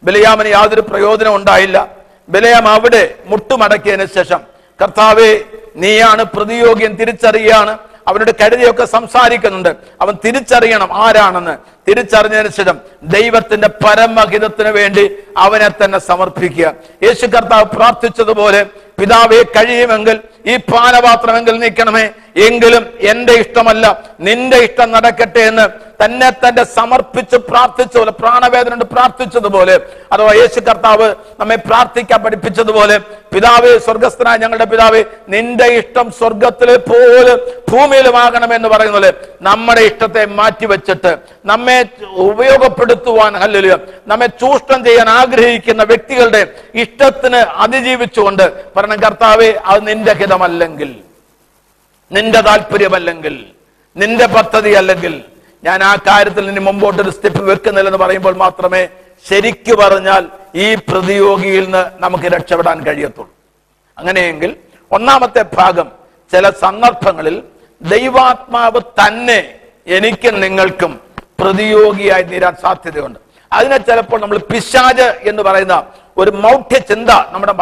ബലയാമിന് യാതൊരു പ്രയോജനം ഉണ്ടായില്ല. ബലയാം അവിടെ മുട്ടുമടക്കിയതിന് ശേഷം കർത്താവെ നീയാണ് പ്രതിയോഗ്യം തിരിച്ചറിയാണ്. അവനോട് കരുതിയൊക്കെ സംസാരിക്കുന്നുണ്ട്. അവൻ തിരിച്ചറിയണം ആരാണെന്ന്. തിരിച്ചറിഞ്ഞതിന് ശേഷം ദൈവത്തിന്റെ പരമഹിതത്തിന് വേണ്ടി അവനെ തന്നെ സമർപ്പിക്കുക. യേശു കർത്താവ് പ്രാർത്ഥിച്ചതുപോലെ പിതാവെ കഴിയുമെങ്കിൽ ഈ പാനപാത്രമെങ്കിൽ നീക്കണമേ. എങ്കിലും എന്റെ ഇഷ്ടമല്ല നിന്റെ ഇഷ്ടം നടക്കട്ടെ എന്ന് തന്നെ തന്നെ സമർപ്പിച്ച് പ്രാർത്ഥിച്ച പോലെ പ്രാണവേദന കൊണ്ട് പ്രാർത്ഥിച്ചതുപോലെ അഥവാ യേശു കർത്താവ് നമ്മെ പ്രാർത്ഥിക്കാൻ പഠിപ്പിച്ചതുപോലെ പിതാവ് സ്വർഗസ്ഥനായ ഞങ്ങളുടെ പിതാവ് നിന്റെ ഇഷ്ടം സ്വർഗത്തിലെ പോലെ ഭൂമിയിലുമാകണമെന്ന് പറയുന്ന പോലെ നമ്മുടെ ഇഷ്ടത്തെ മാറ്റിവെച്ചിട്ട് നമ്മെ ഉപയോഗപ്പെടുത്തുവാൻ അല്ലെങ്കിൽ നമ്മെ ചൂഷണം ചെയ്യാൻ ആഗ്രഹിക്കുന്ന വ്യക്തികളുടെ ഇഷ്ടത്തിന് അതിജീവിച്ചുകൊണ്ട് പറഞ്ഞ കർത്താവേ അത് നിന്റെ ഹിതമല്ലെങ്കിൽ. നിന്റെ താല്പര്യമല്ലെങ്കിൽ നിന്റെ പദ്ധതി അല്ലെങ്കിൽ ഞാൻ ആ കാര്യത്തിൽ നിന്ന് മുമ്പോട്ട് ഒരു സ്റ്റെപ്പ് വെക്കുന്നില്ലെന്ന് പറയുമ്പോൾ മാത്രമേ ശരിക്കു പറഞ്ഞാൽ ഈ പ്രതിയോഗിയിൽ നിന്ന് നമുക്ക് രക്ഷപ്പെടാൻ കഴിയത്തുള്ളൂ. അങ്ങനെയെങ്കിൽ ഒന്നാമത്തെ ഭാഗം ചില സന്ദർഭങ്ങളിൽ ദൈവാത്മാവ് തന്നെ എനിക്കും നിങ്ങൾക്കും പ്രതിയോഗിയായി തീരാൻ സാധ്യതയുണ്ട്. അതിനെ ചിലപ്പോൾ നമ്മൾ പിശാജ് എന്ന് പറയുന്ന ഒരു മൗഢ്യ ചിന്ത നമ്മുടെ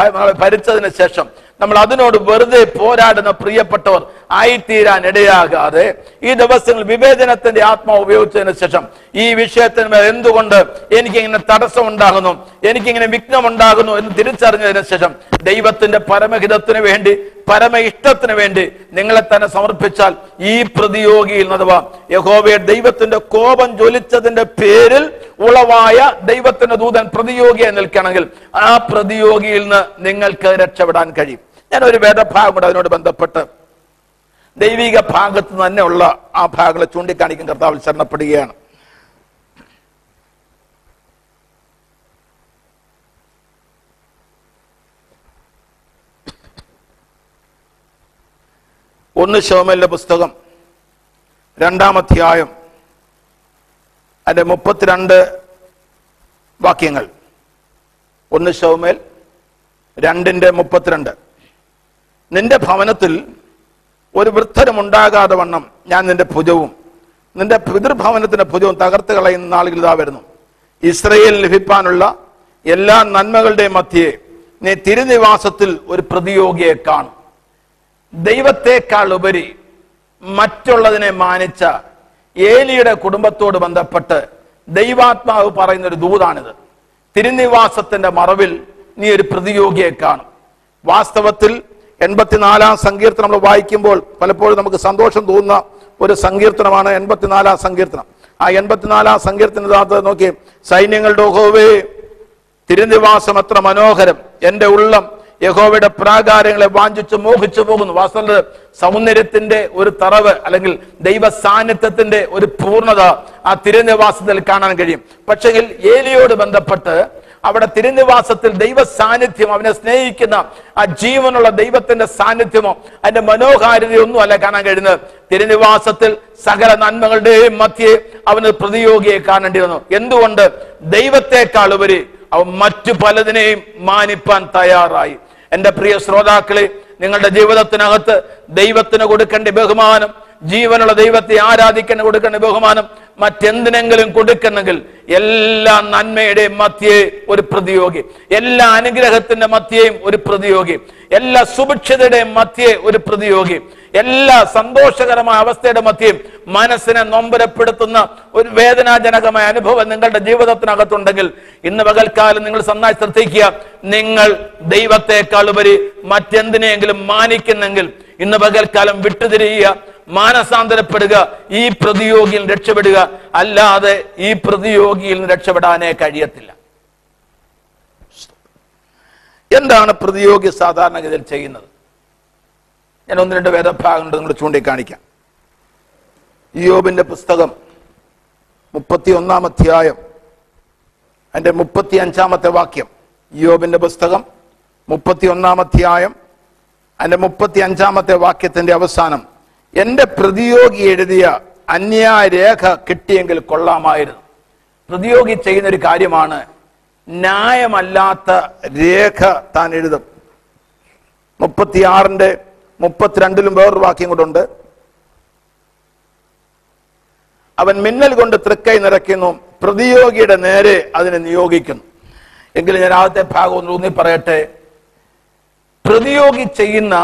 ഭരിച്ചതിന് ശേഷം നമ്മൾ അതിനോട് വെറുതെ പോരാടുന്ന പ്രിയപ്പെട്ടവർ ആയിത്തീരാൻ ഇടയാകാതെ ഈ ദിവസങ്ങൾ വിവേചനത്തിന്റെ ആത്മാവ് ഉപയോഗിച്ചതിന് ശേഷം ഈ വിഷയത്തിന് മേൽ എന്തുകൊണ്ട് എനിക്കിങ്ങനെ തടസ്സം ഉണ്ടാകുന്നു എനിക്കിങ്ങനെ വിഘ്നം ഉണ്ടാകുന്നു എന്ന് തിരിച്ചറിഞ്ഞതിന് ശേഷം ദൈവത്തിന്റെ പരമഹിതത്തിന് വേണ്ടി പരമ ഇഷ്ടത്തിന് വേണ്ടി നിങ്ങളെ തന്നെ സമർപ്പിച്ചാൽ ഈ പ്രതിയോഗിയിൽ അഥവാ യഹോവയെ ദൈവത്തിന്റെ കോപം ജ്വലിച്ചതിന്റെ പേരിൽ ഉളവായ ദൈവത്തിന്റെ ദൂതൻ പ്രതിയോഗിയെ നിൽക്കണമെങ്കിൽ ആ പ്രതിയോഗിയിൽ നിന്ന് നിങ്ങൾക്ക് രക്ഷപ്പെടാൻ കഴിയും. ഞാൻ ഒരു വേദഭാഗം കൂടെ അതിനോട് ബന്ധപ്പെട്ട് ദൈവിക ഭാഗത്ത് തന്നെയുള്ള ആ ഭാഗങ്ങളെ ചൂണ്ടിക്കാണിക്കും കർത്താവിൽ ശരണപ്പെടുകയാണ്. ഒന്ന് ശോമലിന്റെ പുസ്തകം രണ്ടാം അധ്യായം അതിന്റെ മുപ്പത്തിരണ്ട് വാക്യങ്ങൾ. ഒന്ന് ശോമേൽ രണ്ടിന്റെ മുപ്പത്തിരണ്ട്. നിന്റെ ഭവനത്തിൽ ഒരു വൃദ്ധനും ഉണ്ടാകാതെ വണ്ണം ഞാൻ നിന്റെ ഭുജവും നിന്റെ പിതൃഭവനത്തിന്റെ ഭുജവും തകർത്ത് കളയുന്ന നാളുകൾ ഇതാ വരുന്നു. ഇസ്രയേൽ ലഭിപ്പാനുള്ള എല്ലാ നന്മകളുടെയും മധ്യേ നീ തിരുനിവാസത്തിൽ ഒരു പ്രതിയോഗിയെ കാണും. ദൈവത്തെക്കാൾ ഉപരി മറ്റുള്ളതിനെ മാനിച്ച ഏലിയുടെ കുടുംബത്തോട് ബന്ധപ്പെട്ട് ദൈവാത്മാവ് പറയുന്ന ഒരു ദൂതാണിത്. തിരുനിവാസത്തിന്റെ മറവിൽ നീ ഒരു പ്രതിയോഗിയെ കാണും. വാസ്തവത്തിൽ എൺപത്തിനാലാം സങ്കീർത്തനം നമ്മൾ വായിക്കുമ്പോൾ പലപ്പോഴും നമുക്ക് സന്തോഷം തോന്നുന്ന ഒരു സങ്കീർത്തനമാണ് എൺപത്തിനാലാം സങ്കീർത്തനം. ആ എൺപത്തിനാലാം സങ്കീർത്തനത്തിനകത്ത് നോക്കി സൈന്യങ്ങളുടെ ഹോവേ തിരുനിവാസം അത്ര മനോഹരം. എന്റെ ഉള്ളം യഹോവയുടെ പ്രാകാരങ്ങളെ വാഞ്ചിച്ചു മോഹിച്ചു പോകുന്നു. വാസ്തവത്തിൽ സൗന്ദര്യത്തിന്റെ ഒരു തറവ് അല്ലെങ്കിൽ ദൈവ സാന്നിധ്യത്തിന്റെ ഒരു പൂർണത ആ തിരുനിവാസത്തിൽ കാണാൻ കഴിയും. പക്ഷെങ്കിൽ ഏലിയോട് ബന്ധപ്പെട്ട് അവിടെ തിരുനിവാസത്തിൽ ദൈവ സാന്നിധ്യം അവനെ സ്നേഹിക്കുന്ന ആ ജീവനുള്ള ദൈവത്തിന്റെ സാന്നിധ്യമോ അതിന്റെ മനോഹാരിതയൊന്നും അല്ല കാണാൻ കഴിയുന്നത്. തിരുനിവാസത്തിൽ സകല നന്മകളുടെയും മധ്യേ അവന് പ്രതിയോഗിയെ കാണേണ്ടി വന്നു എന്തുകൊണ്ട്? ദൈവത്തെക്കാൾ ഉപരി അവൻ മറ്റു പലതിനെയും മാനിപ്പാൻ തയ്യാറായി. എന്റെ പ്രിയ ശ്രോതാക്കളെ നിങ്ങളുടെ ജീവിതത്തിനകത്ത് ദൈവത്തിന് കൊടുക്കേണ്ട ബഹുമാനം ജീവനുള്ള ദൈവത്തെ ആരാധിക്കാൻ കൊടുക്കേണ്ട ബഹുമാനം മറ്റെന്തിനെങ്കിലും കൊടുക്കുന്നെങ്കിൽ എല്ലാ നന്മയുടെ മധ്യേ ഒരു പ്രതിയോഗി. എല്ലാ അനുഗ്രഹത്തിന്റെ മധ്യേയും ഒരു പ്രതിയോഗി. എല്ലാ സുഭിക്ഷതയുടെയും മധ്യേ ഒരു പ്രതിയോഗി. എല്ലാ സന്തോഷകരമായ അവസ്ഥയുടെ മധ്യയും മനസ്സിനെ നൊമ്പരപ്പെടുത്തുന്ന ഒരു വേദനാജനകമായ അനുഭവം നിങ്ങളുടെ ജീവിതത്തിനകത്തുണ്ടെങ്കിൽ ഇന്ന് പകൽക്കാലം നിങ്ങൾ നന്നായി ശ്രദ്ധിക്കുക. നിങ്ങൾ ദൈവത്തെക്കാൾ ഉപരി മറ്റെന്തിനെങ്കിലും മാനിക്കുന്നെങ്കിൽ ഇന്ന് പകൽക്കാലം വിട്ടുതിരിയുക. മാനസാന്തരപ്പെടുക ഈ പ്രതിയോഗിയിൽ രക്ഷപ്പെടുക. അല്ലാതെ ഈ പ്രതിയോഗിയിൽ നിന്ന് രക്ഷപ്പെടാനേ കഴിയത്തില്ല. എന്താണ് പ്രതിയോഗി സാധാരണഗതിയിൽ ചെയ്യുന്നത്? ഞാൻ ഒന്ന് രണ്ട് വേദഭാഗങ്ങൾ നിങ്ങൾ ചൂണ്ടിക്കാണിക്കാം. യോബിന്റെ പുസ്തകം മുപ്പത്തി ഒന്നാം അധ്യായം അതിന്റെ മുപ്പത്തി അഞ്ചാമത്തെ വാക്യം. യോബിന്റെ പുസ്തകം മുപ്പത്തി ഒന്നാം അധ്യായം അതിന്റെ മുപ്പത്തി അഞ്ചാമത്തെ വാക്യത്തിന്റെ അവസാനം. എന്റെ പ്രതിയോഗി എഴുതിയ അന്യായ രേഖ കിട്ടിയെങ്കിൽ കൊള്ളാമായിരുന്നു. പ്രതിയോഗി ചെയ്യുന്ന ഒരു കാര്യമാണ് ന്യായമല്ലാത്ത രേഖ താൻ എഴുതും. മുപ്പത്തിയാറിന്റെ മുപ്പത്തിരണ്ടിലും വേറൊരു വാക്യം കൊണ്ടുണ്ട് അവൻ മിന്നൽ കൊണ്ട് തൃക്കൈ നിറയ്ക്കുന്നു പ്രതിയോഗിയുടെ നേരെ അതിനെ നിയോഗിക്കുന്നു. എങ്കിലും ഞാൻ ആദ്യത്തെ ഭാഗം ഒന്ന് ഊന്നി പറയട്ടെ. പ്രതിയോഗി ചെയ്യുന്ന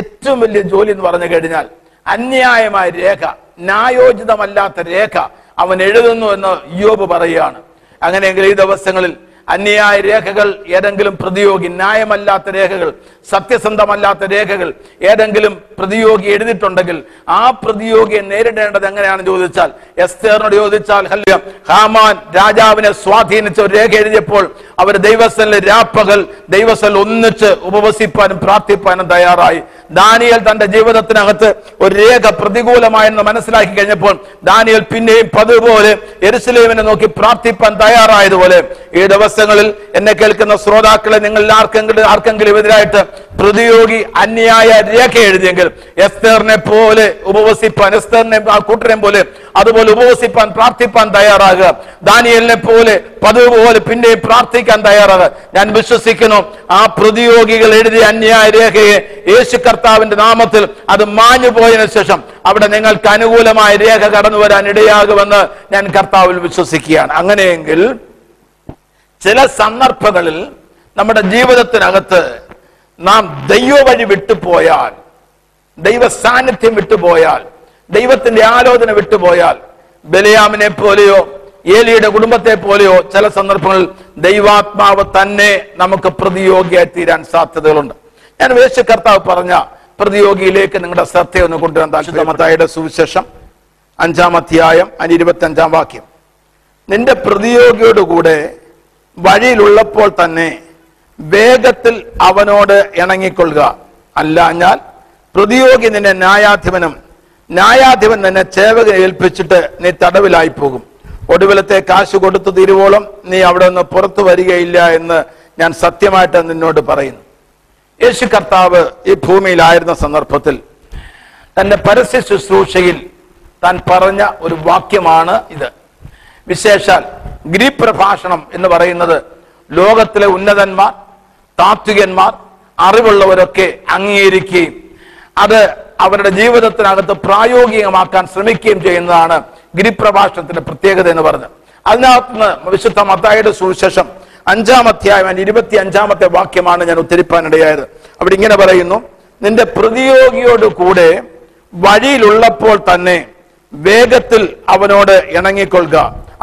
ഏറ്റവും വലിയ ജോലി എന്ന് പറഞ്ഞു കഴിഞ്ഞാൽ അന്യായമായ രേഖ ന്യായോചിതമല്ലാത്ത രേഖ അവൻ എഴുതുന്നു എന്ന് യോബ് പറയുകയാണ്. അങ്ങനെയെങ്കിൽ ഈ ദിവസങ്ങളിൽ അന്യായ രേഖകൾ ഏതെങ്കിലും പ്രതിയോഗി ന്യായമല്ലാത്ത രേഖകൾ സത്യസന്ധമല്ലാത്ത രേഖകൾ ഏതെങ്കിലും പ്രതിയോഗി എഴുതിയിട്ടുണ്ടെങ്കിൽ ആ പ്രതിയോഗിയെ നേരിടേണ്ടത് എങ്ങനെയാണെന്ന് ചോദിച്ചാൽ എസ്തേറിനോട് ചോദിച്ചാൽ ഹല്യ ഹാമാൻ രാജാവിനെ സ്വാധീനിച്ച ഒരു രേഖ എഴുതിയപ്പോൾ അവർ ദൈവസ്ഥലിലെ രാപ്പകൽ ദൈവസ്ഥൽ ഒന്നിച്ച് ഉപവസിപ്പാനും പ്രാർത്ഥിപ്പാനും തയ്യാറായി. ദാനിയൽ തന്റെ ജീവിതത്തിനകത്ത് ഒരു രേഖ പ്രതികൂലമായെന്ന് മനസ്സിലാക്കി കഴിഞ്ഞപ്പോൾ ദാനിയൽ പിന്നെയും പതുപോലെ എരുസലേമിനെ നോക്കി പ്രാർത്ഥിപ്പാൻ തയ്യാറായതുപോലെ ഈ ദിവസങ്ങളിൽ എന്നെ കേൾക്കുന്ന ശ്രോതാക്കളെ നിങ്ങൾ ആർക്കെങ്കിലും ആർക്കെങ്കിലും എതിരായിട്ട് പ്രതിയോഗി അന്യായ രേഖ എഴുതിയെങ്കിൽ എസ്തേറിനെ പോലെ ഉപവസിപ്പാൻ എസ്തേറിനെ കൂട്ടരെ പോലെ അതുപോലെ ഉപവസിപ്പാൻ പ്രാർത്ഥിപ്പാൻ തയ്യാറാകുക. ദാനിയലിനെ പോലെ പതിവ് പോലെ പിന്നെയും പ്രാർത്ഥിക്കാൻ തയ്യാറാകുക. ഞാൻ വിശ്വസിക്കുന്നു ആ പ്രതിയോഗികൾ എഴുതിയ അന്യായ രേഖയെ യേശു കർത്താവിന്റെ നാമത്തിൽ അത് മാഞ്ഞു പോയതിനു ശേഷം അവിടെ നിങ്ങൾക്ക് അനുകൂലമായ രേഖ കടന്നു വരാൻ ഇടയാകുമെന്ന് ഞാൻ കർത്താവിൽ വിശ്വസിക്കുകയാണ്. അങ്ങനെയെങ്കിൽ ചില സന്ദർഭങ്ങളിൽ നമ്മുടെ ജീവിതത്തിനകത്ത് നാം ദൈവ വഴി വിട്ടുപോയാൽ ദൈവ സാന്നിധ്യം വിട്ടുപോയാൽ ദൈവത്തിന്റെ ആലോചന വിട്ടുപോയാൽ ബലിയാമിനെ പോലെയോ ഏലിയുടെ കുടുംബത്തെ പോലെയോ ചില സന്ദർഭങ്ങളിൽ ദൈവാത്മാവ് തന്നെ നമുക്ക് പ്രതിയോഗിയായി തീരാൻ സാധ്യതകളുണ്ട്. ഞാൻ വേശ കർത്താവ് പറഞ്ഞ പ്രതിയോഗിയിലേക്ക് നിങ്ങളുടെ ശ്രദ്ധയൊന്ന് കൊണ്ടുവരാൻ താല്പര്യമത്തായുടെ സുവിശേഷം അഞ്ചാം അധ്യായം അതിന് ഇരുപത്തി അഞ്ചാം വാക്യം. നിന്റെ പ്രതിയോഗിയോട് കൂടെ വഴിയിലുള്ളപ്പോൾ തന്നെ വേഗത്തിൽ അവനോട് ഇണങ്ങിക്കൊള്ളുക. അല്ലാഞ്ഞാൽ പ്രതിയോഗി നിന്നെ ന്യായാധിപനും ന്യായാധിപൻ നിന്നെ ചേവകനെ ഏൽപ്പിച്ചിട്ട് നീ തടവിലായി പോകും. ഒടുവിലത്തെ കാശ് കൊടുത്തു തീരുവോളം നീ അവിടെ നിന്ന് പുറത്തു വരികയില്ല എന്ന് ഞാൻ സത്യമായിട്ട് നിന്നോട് പറയുന്നു. യേശു കർത്താവ് ഈ ഭൂമിയിലായിരുന്ന സന്ദർഭത്തിൽ തന്റെ പരസ്യ ശുശ്രൂഷയിൽ താൻ പറഞ്ഞ ഒരു വാക്യമാണ് ഇത്. വിശേഷാൽ ഗ്രീ പ്രഭാഷണം എന്ന് പറയുന്നത് ലോകത്തിലെ ഉന്നതന്മാർ താത്വികന്മാർ അറിവുള്ളവരൊക്കെ അംഗീകരിക്കുകയും അത് അവരുടെ ജീവിതത്തിനകത്ത് പ്രായോഗികമാക്കാൻ ശ്രമിക്കുകയും ചെയ്യുന്നതാണ് ഗിരിപ്രഭാഷണത്തിന്റെ പ്രത്യേകത എന്ന് പറഞ്ഞത്. അതിനകത്ത് നിന്ന് വിശുദ്ധ മത്തായുടെ സുവിശേഷം അഞ്ചാം അധ്യായം അതിന്റെ ഇരുപത്തി അഞ്ചാമത്തെ വാക്യമാണ് ഞാൻ ഉദ്ധരിപ്പാനിടയായത്. അവിടെ ഇങ്ങനെ പറയുന്നു നിന്റെ പ്രതിയോഗിയോട് കൂടെ വഴിയിലുള്ളപ്പോൾ തന്നെ വേഗത്തിൽ അവനോട് ഇണങ്ങിക്കൊള്ളുക.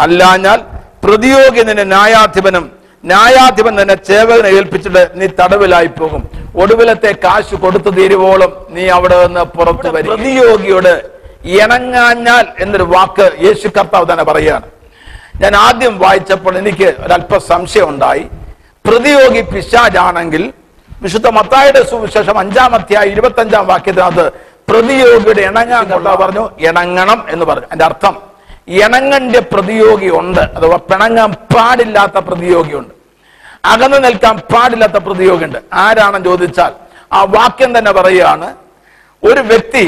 അല്ലാഞ്ഞാൽ പ്രതിയോഗി നിന്നെ ന്യായാധിപനും ന്യായാധിപൻ നിന്നെ ചേവകനെ ഏൽപ്പിച്ചിട്ട് നീ തടവിലായി പോകും. ഒടുവിലത്തെ കാശ് കൊടുത്തു തീരുവോളം നീ അവിടെ നിന്ന് പുറത്തു വരും പ്രതിയോഗിയോട് ഇണങ്ങാഞ്ഞാൽ എന്നൊരു വാക്ക് യേശു കർത്താവ് തന്നെ പറയുകയാണ്. ഞാൻ ആദ്യം വായിച്ചപ്പോൾ എനിക്ക് ഒരല്പ സംശയം ഉണ്ടായി പ്രതിയോഗി പിശാജാണെങ്കിൽ വിശുദ്ധ മത്തായുടെ സുവിശേഷം അഞ്ചാം അധ്യായ ഇരുപത്തി അഞ്ചാം വാക്യത്തിനകത്ത് പ്രതിയോഗിയുടെ ഇണങ്ങാൻ കൊള്ള പറഞ്ഞു. ഇണങ്ങണം എന്ന് പറഞ്ഞു. അതിന്റെ അർത്ഥം ഇണങ്ങന്റെ പ്രതിയോഗി ഉണ്ട്. അഥവാ പിണങ്ങാൻ പാടില്ലാത്ത പ്രതിയോഗിയുണ്ട് അകന്നു നിൽക്കാൻ പാടില്ലാത്ത പ്രതിയോഗിയുണ്ട് ആരാണെന്ന് ചോദിച്ചാൽ ആ വാക്യം തന്നെ പറയുകയാണ് ഒരു വ്യക്തി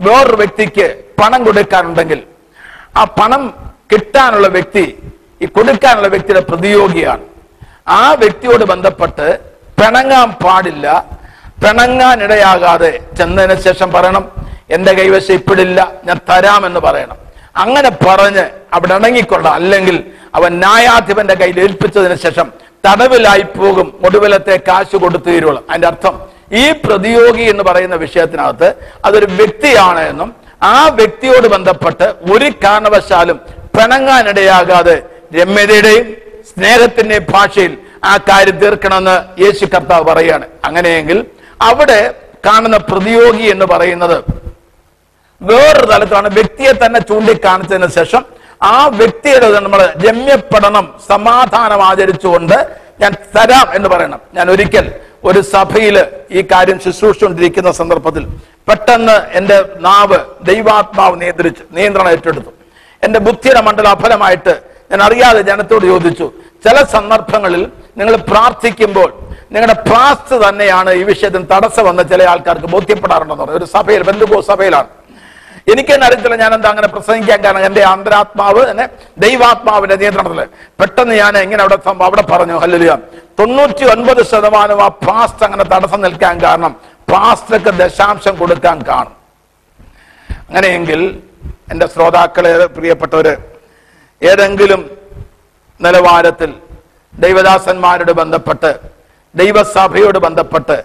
വേറൊരു വ്യക്തിക്ക് പണം കൊടുക്കാനുണ്ടെങ്കിൽ ആ പണം കിട്ടാനുള്ള വ്യക്തി ഈ കൊടുക്കാനുള്ള വ്യക്തിയുടെ പ്രതിയോഗിയാണ്. ആ വ്യക്തിയോട് ബന്ധപ്പെട്ട് പിണങ്ങാൻ പാടില്ല പിണങ്ങാൻ ഇടയാകാതെ ചെന്നതിന് ശേഷം പറയണം എന്റെ കൈവശം ഇപ്പിടില്ല ഞാൻ തരാമെന്ന് പറയണം. അങ്ങനെ പറഞ്ഞ് അവിടെ ഇണങ്ങിക്കൊള്ളാം അല്ലെങ്കിൽ അവൻ ന്യായാധിപന്റെ കയ്യിൽ ഏൽപ്പിച്ചതിന് ശേഷം തടവിലായി പോകും ഒടുവിലത്തെ കാശ് കൊടുത്തു തീരുള്ളൂ അതിന്റെ അർത്ഥം ഈ പ്രതിയോഗി എന്ന് പറയുന്ന വിഷയത്തിനകത്ത് അതൊരു വ്യക്തിയാണ് എന്നും ആ വ്യക്തിയോട് ബന്ധപ്പെട്ട് ഒരു കാരണവശാലും പിണങ്ങാനിടയാകാതെ രമ്യതയുടെയും സ്നേഹത്തിന്റെ ഭാഷയിൽ ആ കാര്യം തീർക്കണമെന്ന് യേശു കർത്താവ് പറയാണ്. അങ്ങനെയെങ്കിൽ അവിടെ കാണുന്ന പ്രതിയോഗി എന്ന് പറയുന്നത് വേറൊരു തലത്തിലാണ്. വ്യക്തിയെ തന്നെ ചൂണ്ടിക്കാണിച്ചതിന് ശേഷം ആ വ്യക്തിയുടെ നമ്മൾ രമ്യപ്പെടണം സമാധാനം ആചരിച്ചുകൊണ്ട് ഞാൻ തരാം എന്ന് പറയണം. ഞാൻ ഒരിക്കൽ ഒരു സഭയിൽ ഈ കാര്യം ശുശ്രൂഷിച്ചുകൊണ്ടിരിക്കുന്ന സന്ദർഭത്തിൽ പെട്ടെന്ന് എന്റെ നാവ് ദൈവാത്മാവ് നിയന്ത്രിച്ച് നിയന്ത്രണം ഏറ്റെടുത്തു. എന്റെ ബുദ്ധിയുടെ മണ്ഡല അഫലമായിട്ട് ഞാൻ അറിയാതെ ജനത്തോട് ചോദിച്ചു ചില സന്ദർഭങ്ങളിൽ നിങ്ങൾ പ്രാർത്ഥിക്കുമ്പോൾ നിങ്ങളുടെ പ്രാർത്ഥന തന്നെയാണ് ഈ വിഷയത്തിന് വന്ന ചില ആൾക്കാർക്ക് ബോധ്യപ്പെടാറുണ്ടെന്ന് പറഞ്ഞു. ഒരു സഭയിൽ ബന്ധുക്കോ സഭയിലാണ്. എനിക്ക് തന്നെ അറിയത്തില്ല ഞാൻ എന്താ അങ്ങനെ പ്രസംഗിക്കാൻ കാരണം എന്റെ അന്തരാത്മാവ് എന്നെ ദൈവാത്മാവിന്റെ നിയന്ത്രണത്തിൽ. പെട്ടെന്ന് ഞാൻ എങ്ങനെ അവിടെ അവിടെ പറഞ്ഞു ഹല്ലുലിയ. തൊണ്ണൂറ്റി ഒൻപത് ശതമാനം ആ പാസ്റ്റ് അങ്ങനെ തടസ്സം നിൽക്കാൻ കാരണം പാസ്റ്റർക്ക് ദശാംശം കൊടുക്കാൻ കാണും. അങ്ങനെയെങ്കിൽ എന്റെ ശ്രോതാക്കളെ പ്രിയപ്പെട്ടവര് ഏതെങ്കിലും നിലവാരത്തിൽ ദൈവദാസന്മാരോട് ബന്ധപ്പെട്ട് ദൈവസഭയോട് ബന്ധപ്പെട്ട്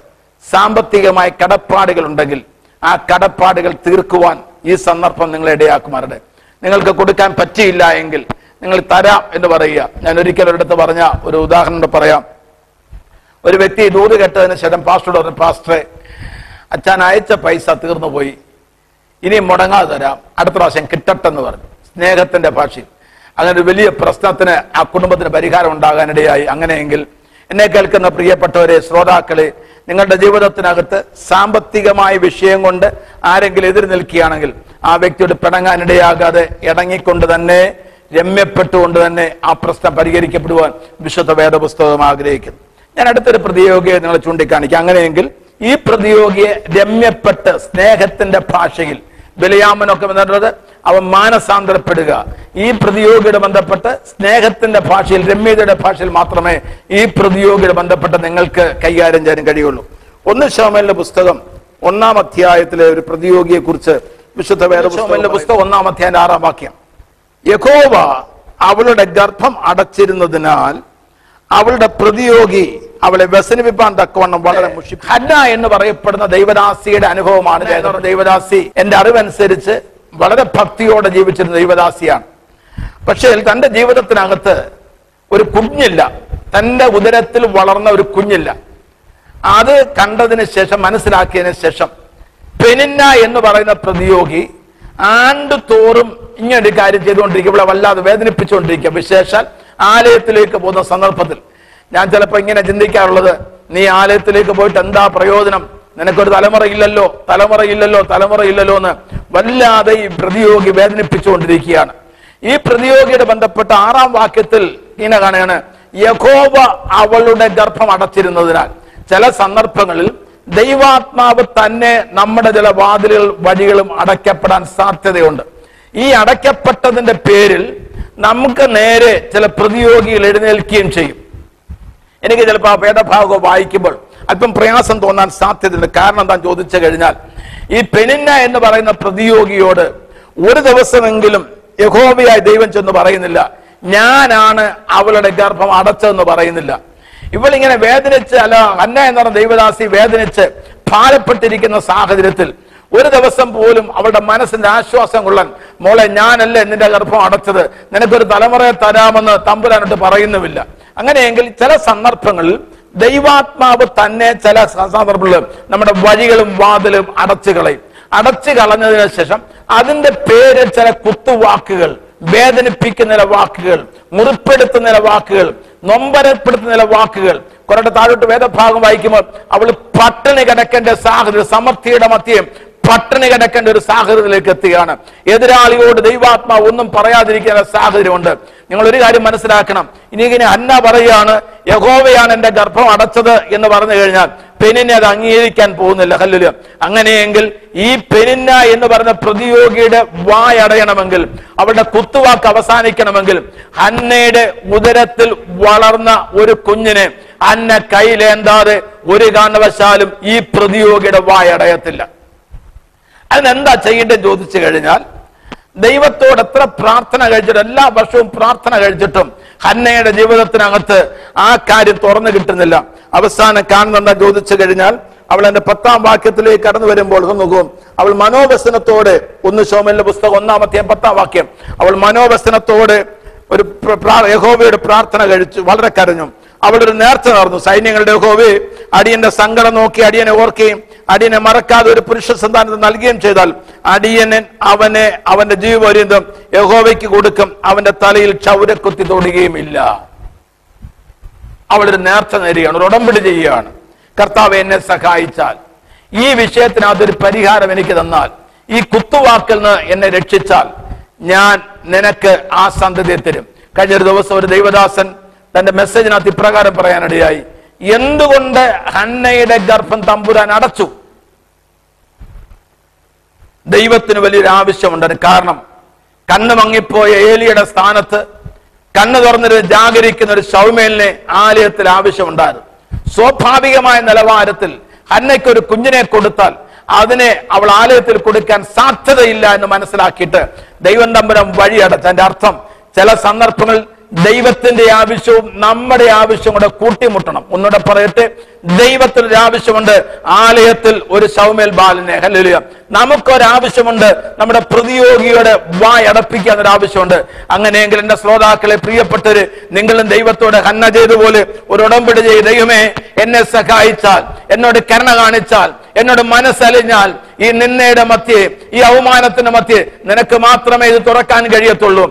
സാമ്പത്തികമായ കടപ്പാടുകൾ ഉണ്ടെങ്കിൽ ആ കടപ്പാടുകൾ തീർക്കുവാൻ ഈ സന്ദർഭം നിങ്ങളെ ഇടയാക്കുമാരുടെ നിങ്ങൾക്ക് കൊടുക്കാൻ പറ്റിയില്ല എങ്കിൽ നിങ്ങൾ തരാം എന്ന് പറയുക. ഞാൻ ഒരിക്കൽ ഒരിടത്ത് പറഞ്ഞ ഒരു ഉദാഹരണം പറയാം. ഒരു വ്യക്തി ദൂത് കെട്ടതിന് ശേഷം പാസ്റ്ററോട് പറഞ്ഞു പാസ്റ്ററെ അച്ഛൻ അയച്ച പൈസ തീർന്നു പോയി ഇനി മുടങ്ങാതെ തരാം. അടുത്ത പ്രാവശ്യം കിട്ടട്ടെന്ന് പറഞ്ഞു. സ്നേഹത്തിന്റെ ഭാഷയിൽ. അങ്ങനെ വലിയ പ്രശ്നത്തിന് ആ കുടുംബത്തിന് പരിഹാരം ഉണ്ടാകാനിടയായി. അങ്ങനെയെങ്കിൽ എന്നെ കേൾക്കുന്ന പ്രിയപ്പെട്ടവരെ ശ്രോതാക്കളെ നിങ്ങളുടെ ജീവിതത്തിനകത്ത് സാമ്പത്തികമായ വിഷയം കൊണ്ട് ആരെങ്കിലും എതിർ നിൽക്കുകയാണെങ്കിൽ ആ വ്യക്തിയോട് പിണങ്ങാനിടയാകാതെ ഇടങ്ങിക്കൊണ്ട് തന്നെ രമ്യപ്പെട്ടുകൊണ്ട് തന്നെ ആ പ്രശ്നം പരിഹരിക്കപ്പെടുവാൻ വിശുദ്ധ വേദപുസ്തകം ആഗ്രഹിക്കുന്നു. ഞാൻ അടുത്തൊരു പ്രതിയോഗിയെ നിങ്ങളെ ചൂണ്ടിക്കാണിക്കാം. അങ്ങനെയെങ്കിൽ ഈ പ്രതിയോഗിയെ രമ്യപ്പെട്ട് സ്നേഹത്തിന്റെ ഭാഷയിൽ ബലിയാമനൊക്കെ വന്നിട്ടുള്ളത് അവൻ മാനസാന്തരപ്പെടുക. ഈ പ്രതിയോഗിയുടെ ബന്ധപ്പെട്ട് സ്നേഹത്തിന്റെ ഭാഷയിൽ രമ്യതയുടെ ഭാഷയിൽ മാത്രമേ ഈ പ്രതിയോഗിയുടെ ബന്ധപ്പെട്ട് നിങ്ങൾക്ക് കൈകാര്യം ചെയ്യാൻ കഴിയുള്ളൂ. ഒന്ന് ശോമലിന്റെ പുസ്തകം ഒന്നാം അധ്യായത്തിലെ ഒരു പ്രതിയോഗിയെ കുറിച്ച് വിശുദ്ധ വേദ പുസ്തകം ഒന്നാം അധ്യായം ആറാം വാക്യം. യഹോവ അവളുടെ ഗർഭം അടച്ചിരുന്നതിനാൽ അവളുടെ പ്രതിയോഗി അവളെ വ്യസനിപ്പിക്കാൻ തക്കവണ്ണം വളരെ മുഷി ഹന്ന എന്ന് പറയപ്പെടുന്ന ദൈവദാസിയുടെ അനുഭവമാണ് ദൈവദാസി എന്റെ അറിവനുസരിച്ച് വളരെ ഭക്തിയോടെ ജീവിച്ചിരുന്ന ദൈവദാസിയാണ്. പക്ഷേ തന്റെ ജീവിതത്തിനകത്ത് ഒരു കുഞ്ഞില്ല. തന്റെ ഉദരത്തിൽ വളർന്ന ഒരു കുഞ്ഞില്ല. അത് കണ്ടതിന് ശേഷം മനസ്സിലാക്കിയതിന് ശേഷം പെനിന്ന എന്ന് പറയുന്ന പ്രതിയോഗി ആണ്ട് തോറും ഒരു കാര്യം ചെയ്തുകൊണ്ടിരിക്കുക ഇവിടെ വല്ലാതെ വേദനിപ്പിച്ചുകൊണ്ടിരിക്കുക വിശേഷാൽ ആലയത്തിലേക്ക് പോകുന്ന സന്ദർഭത്തിൽ ഞാൻ ചിലപ്പോൾ ഇങ്ങനെ ചിന്തിക്കാറുള്ളത് നീ ആലയത്തിലേക്ക് പോയിട്ട് എന്താ പ്രയോജനം? നിനക്കൊരു തലമുറയില്ലല്ലോ തലമുറയില്ലല്ലോ തലമുറയില്ലല്ലോ എന്ന് വല്ലാതെ ഈ പ്രതിയോഗി വേദനിപ്പിച്ചുകൊണ്ടിരിക്കുകയാണ്. ഈ പ്രതിയോഗിയുടെ ബന്ധപ്പെട്ട ആറാം വാക്യത്തിൽ ഇങ്ങനെ കാണുകയാണ് യഹോവ അവളുടെ ഗർഭം അടച്ചിരുന്നതിനാൽ. ചില സന്ദർഭങ്ങളിൽ ദൈവാത്മാവ് തന്നെ നമ്മുടെ ചില വാതിലുകൾ വഴികളും അടയ്ക്കപ്പെടാൻ സാധ്യതയുണ്ട്. ഈ അടയ്ക്കപ്പെട്ടതിന്റെ പേരിൽ നമുക്ക് നേരെ ചില പ്രതിയോഗികൾ എഴുന്നേൽക്കുകയും ചെയ്യും. എനിക്ക് ചിലപ്പോൾ ആ വേദഭാഗം വായിക്കുമ്പോൾ അല്പം പ്രയാസം തോന്നാൻ സാധ്യതയുണ്ട്. കാരണം എന്താ ചോദിച്ചു കഴിഞ്ഞാൽ ഈ പെനിന്ന എന്ന് പറയുന്ന പ്രതിയോഗിയോട് ഒരു ദിവസമെങ്കിലും യഹോബിയായി ദൈവം ചെന്ന് പറയുന്നില്ല. ഞാനാണ് അവളുടെ ഗർഭം അടച്ചതെന്ന് പറയുന്നില്ല. ഇവളിങ്ങനെ വേദനിച്ച് അല്ല അന്ന എന്ന് പറഞ്ഞ ദൈവദാസി വേദനിച്ച് ഭാരപ്പെട്ടിരിക്കുന്ന സാഹചര്യത്തിൽ ഒരു ദിവസം പോലും അവളുടെ മനസ്സിന്റെ ആശ്വാസം കൊള്ളാൻ മോളെ ഞാനല്ലേ നിന്റെ ഗർഭം അടച്ചത്? നിനക്കൊരു തലമുറയെ തരാമെന്ന് തമ്പുരാനോട്ട് പറയുന്നുമില്ല. അങ്ങനെയെങ്കിൽ ചില സന്ദർഭങ്ങളിൽ ദൈവാത്മാവ് തന്നെ ചില സന്ദർഭങ്ങളിൽ നമ്മുടെ വഴികളും വാതിലും അടച്ചു കളയും. അടച്ചു കളഞ്ഞതിന് ശേഷം അതിന്റെ പേര് ചില കുത്തുവാക്കുകൾ വേദനിപ്പിക്കുന്ന ചില വാക്കുകൾ മുറിപ്പെടുത്തുന്ന ചില വാക്കുകൾ നൊമ്പരപ്പെടുത്തുന്ന ചില വാക്കുകൾ. കുറെ താഴോട്ട് വേദഭാഗം വായിക്കുമ്പോൾ അവൾ പട്ടിണി കിടക്കേണ്ട സാഹചര്യം സമർത്ഥിയുടെ മധ്യം പട്ടിണി കിടക്കേണ്ട ഒരു സാഹചര്യത്തിലേക്ക് എത്തുകയാണ്. എതിരാളിയോട് ദൈവാത്മാവ് ഒന്നും പറയാതിരിക്കുന്ന സാഹചര്യമുണ്ട്. നിങ്ങൾ ഒരു കാര്യം മനസ്സിലാക്കണം. ഇനി ഇങ്ങനെ അന്ന പറയുകയാണ് യഹോവയാണ് എന്റെ ഗർഭം അടച്ചത് എന്ന് പറഞ്ഞു കഴിഞ്ഞാൽ പെനിനെ അത് അംഗീകരിക്കാൻ പോകുന്നില്ല. ഹല്ലുല അങ്ങനെയെങ്കിൽ ഈ പെനിന്ന എന്ന് പറഞ്ഞ പ്രതിയോഗിയുടെ വായടയണമെങ്കിൽ അവളുടെ കുത്തുവാക്ക് അവസാനിക്കണമെങ്കിൽ ഹന്നയുടെ ഉദരത്തിൽ വളർന്ന ഒരു കുഞ്ഞിനെ അന്ന കയ്യിലേന്താതെ ഒരു കാരണവശാലും ഈ പ്രതിയോഗിയുടെ വായടയത്തില്ല അതിനെന്താ ചെയ്യേണ്ടത് ചോദിച്ചു കഴിഞ്ഞാൽ ദൈവത്തോട് എത്ര പ്രാർത്ഥന കഴിച്ചിട്ട് എല്ലാ വർഷവും പ്രാർത്ഥന കഴിച്ചിട്ടും ഹന്നയുടെ ജീവിതത്തിനകത്ത് ആ കാര്യം തുറന്നു കിട്ടുന്നില്ല. അവസാനം കാണുന്ന ചോദിച്ചു കഴിഞ്ഞാൽ അവൾ എന്റെ പത്താം വാക്യത്തിലേക്ക് കടന്നു വരുമ്പോൾ നോക്കും അവൾ മനോവ്യസനത്തോട് ഒന്ന് ശോമലിന്റെ പുസ്തകം ഒന്നാമത്തെ പത്താം വാക്യം അവൾ മനോവ്യസനത്തോട് ഒരു യഹോവയുടെ പ്രാർത്ഥന കഴിച്ചു വളരെ കരഞ്ഞു. അവൾ ഒരു നേർച്ച നടന്നു. സൈന്യങ്ങളുടെ യഹോവേ അടിയന്റെ സങ്കടം നോക്കി അടിയനെ ഓർക്കുകയും അടിയനെ മറക്കാതെ ഒരു പുരുഷ സന്താനത്തെ നൽകുകയും ചെയ്താൽ അടിയനൻ അവനെ അവന്റെ ജീവപര്യന്തം യഹോവയ്ക്ക് കൊടുക്കും. അവന്റെ തലയിൽ ചൗരക്കുത്തി തൊടുകയും ഇല്ല അവളൊരു നേർച്ച നേരുകയാണ് ഒരു ഉടമ്പടി ചെയ്യുകയാണ്. കർത്താവ് എന്നെ സഹായിച്ചാൽ ഈ വിഷയത്തിനകത്തൊരു പരിഹാരം എനിക്ക് തന്നാൽ ഈ കുത്തുവാക്കിൽ നിന്ന് എന്നെ രക്ഷിച്ചാൽ ഞാൻ നിനക്ക് ആ സന്തതിയെ തരും. കഴിഞ്ഞൊരു ദിവസം ഒരു ദൈവദാസൻ തന്റെ മെസ്സേജിനകത്ത് ഇപ്രകാരം പറയാനിടയായി. എന്തുകൊണ്ട് ഹന്നയുടെ ഗർഭം തമ്പുരാൻ അടച്ചു? ദൈവത്തിന് വലിയൊരു ആവശ്യമുണ്ട്. അതിന് കാരണം കണ്ണ് മങ്ങിപ്പോയ ഏലിയുടെ സ്ഥാനത്ത് കണ്ണ് തുറന്നൊരു ജാഗരിക്കുന്ന ഒരു ശൗമേലിനെ ആലയത്തിൽ ആവശ്യമുണ്ടായിരുന്നു. സ്വാഭാവികമായ നിലവാരത്തിൽ ഹന്നയ്ക്ക് ഒരു കുഞ്ഞിനെ കൊടുത്താൽ അതിനെ അവൾ ആലയത്തിൽ കൊടുക്കാൻ സാധ്യതയില്ല എന്ന് മനസ്സിലാക്കിയിട്ട് ദൈവം തമ്പുരം വഴിയടച്ച് അതിന്റെ അർത്ഥം ചില സന്ദർഭങ്ങളിൽ ദൈവത്തിന്റെ ആവശ്യവും നമ്മുടെ ആവശ്യവും കൂടെ കൂട്ടിമുട്ടണം. ഒന്നുകൂടെ പറയട്ടെ? ദൈവത്തിനൊരു ആവശ്യമുണ്ട് ആലയത്തിൽ ഒരു സൗമേൽ ബാലനെ. ഹല്ലേലൂയ. നമുക്കൊരാവശ്യമുണ്ട് നമ്മുടെ പ്രതിയോഗിയുടെ വായടപ്പിക്കാൻ ഒരു ആവശ്യമുണ്ട്. അങ്ങനെയെങ്കിൽ എന്റെ ശ്രോതാക്കളെ പ്രിയപ്പെട്ടവര് നിങ്ങളും ദൈവത്തോട് ഹന്ന ചെയ്തുപോലെ ഒരു ഉടമ്പടി ചെയ്ത് ദൈവമേ എന്നെ സഹായിച്ചാൽ എന്നോട് കരുണ കാണിച്ചാൽ എന്നോട് മനസ്സലിഞ്ഞാൽ ഈ നിന്നയുടെ മധ്യേ ഈ അവമാനത്തിന്റെ മധ്യേ നിനക്ക് മാത്രമേ ഇത് തുറക്കാൻ കഴിയത്തുള്ളൂ.